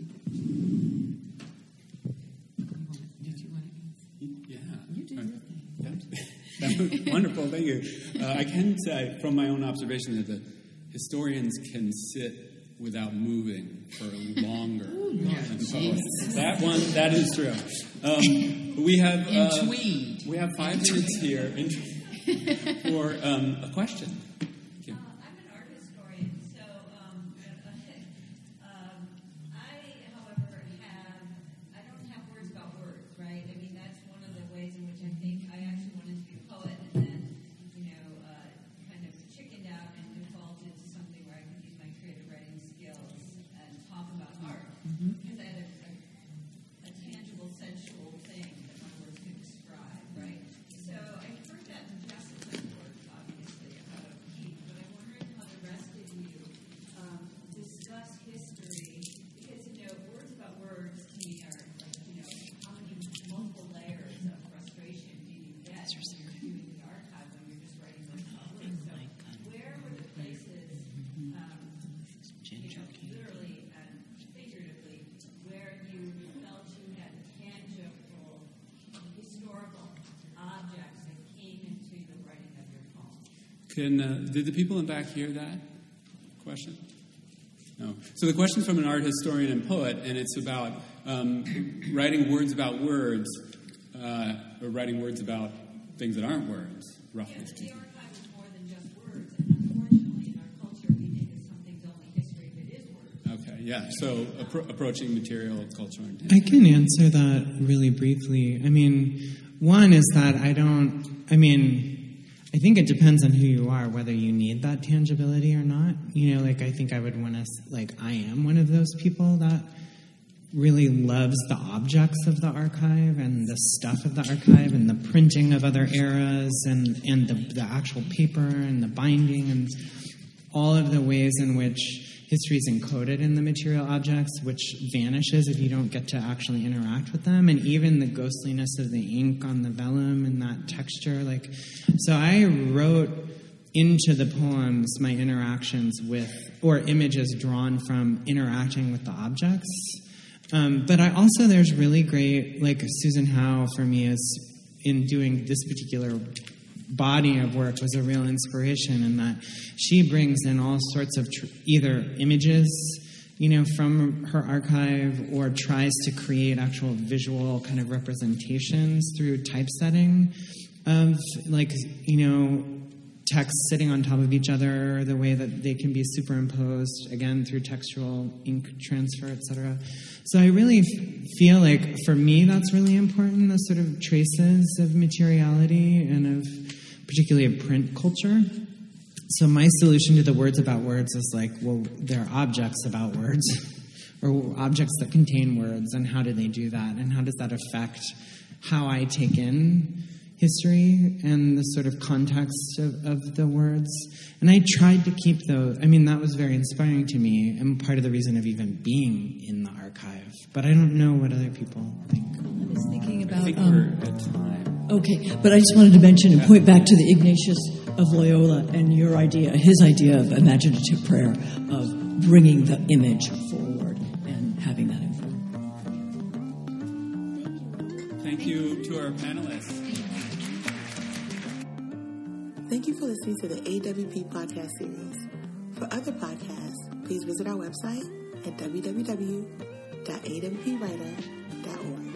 Speaker 3: Did you want to go?
Speaker 2: Yeah. You did. Uh, wonderful, thank you. Uh, I can say from my own observation that the historians can sit without moving for longer than poets. That one, that is true. Um, we have uh, we have five minutes here in, for um, a question. Can uh, did the people in back hear that question? No. So the question from an art historian and poet, and it's about um, writing words about words, uh, or writing words about things that aren't words, roughly
Speaker 8: yeah,
Speaker 2: speaking. Okay, yeah. So appro- approaching material, culture, and
Speaker 6: I can answer that really briefly. I mean, one is that I don't. I mean, I think it depends on who you are, whether you need that tangibility or not. You know, like I think I would want to, like, I am one of those people that really loves the objects of the archive and the stuff of the archive and the printing of other eras and, and the, the actual paper and the binding and all of the ways in which history is encoded in the material objects, which vanishes if you don't get to actually interact with them, and even the ghostliness of the ink on the vellum and that texture. Like, so I wrote into the poems my interactions with, or images drawn from interacting with the objects. Um, but I also, there's really great, like Susan Howe for me is in doing this particular body of work was a real inspiration in that she brings in all sorts of tr- either images you know from her archive or tries to create actual visual kind of representations through typesetting of like you know texts sitting on top of each other the way that they can be superimposed again through textual ink transfer etc so i really f- feel like for me that's really important the sort of traces of materiality and of particularly in print culture. So my solution to the words about words is like, well, there are objects about words, or objects that contain words, and how do they do that, and how does that affect how I take in history and the sort of context of, of the words. And I tried to keep those. I mean, that was very inspiring to me, and part of the reason of even being in the archive. But I don't know what other people think.
Speaker 5: I was thinking about.
Speaker 2: I think
Speaker 5: um,
Speaker 2: we're at time.
Speaker 5: Okay, but I just wanted to mention and point back to the Ignatius of Loyola and your idea, his idea of imaginative prayer, of bringing the image forward and having that inform.
Speaker 2: Thank you to our panelists.
Speaker 1: Thank you for listening to the AWP podcast series. For other podcasts, please visit our website at www.awpwriter.org.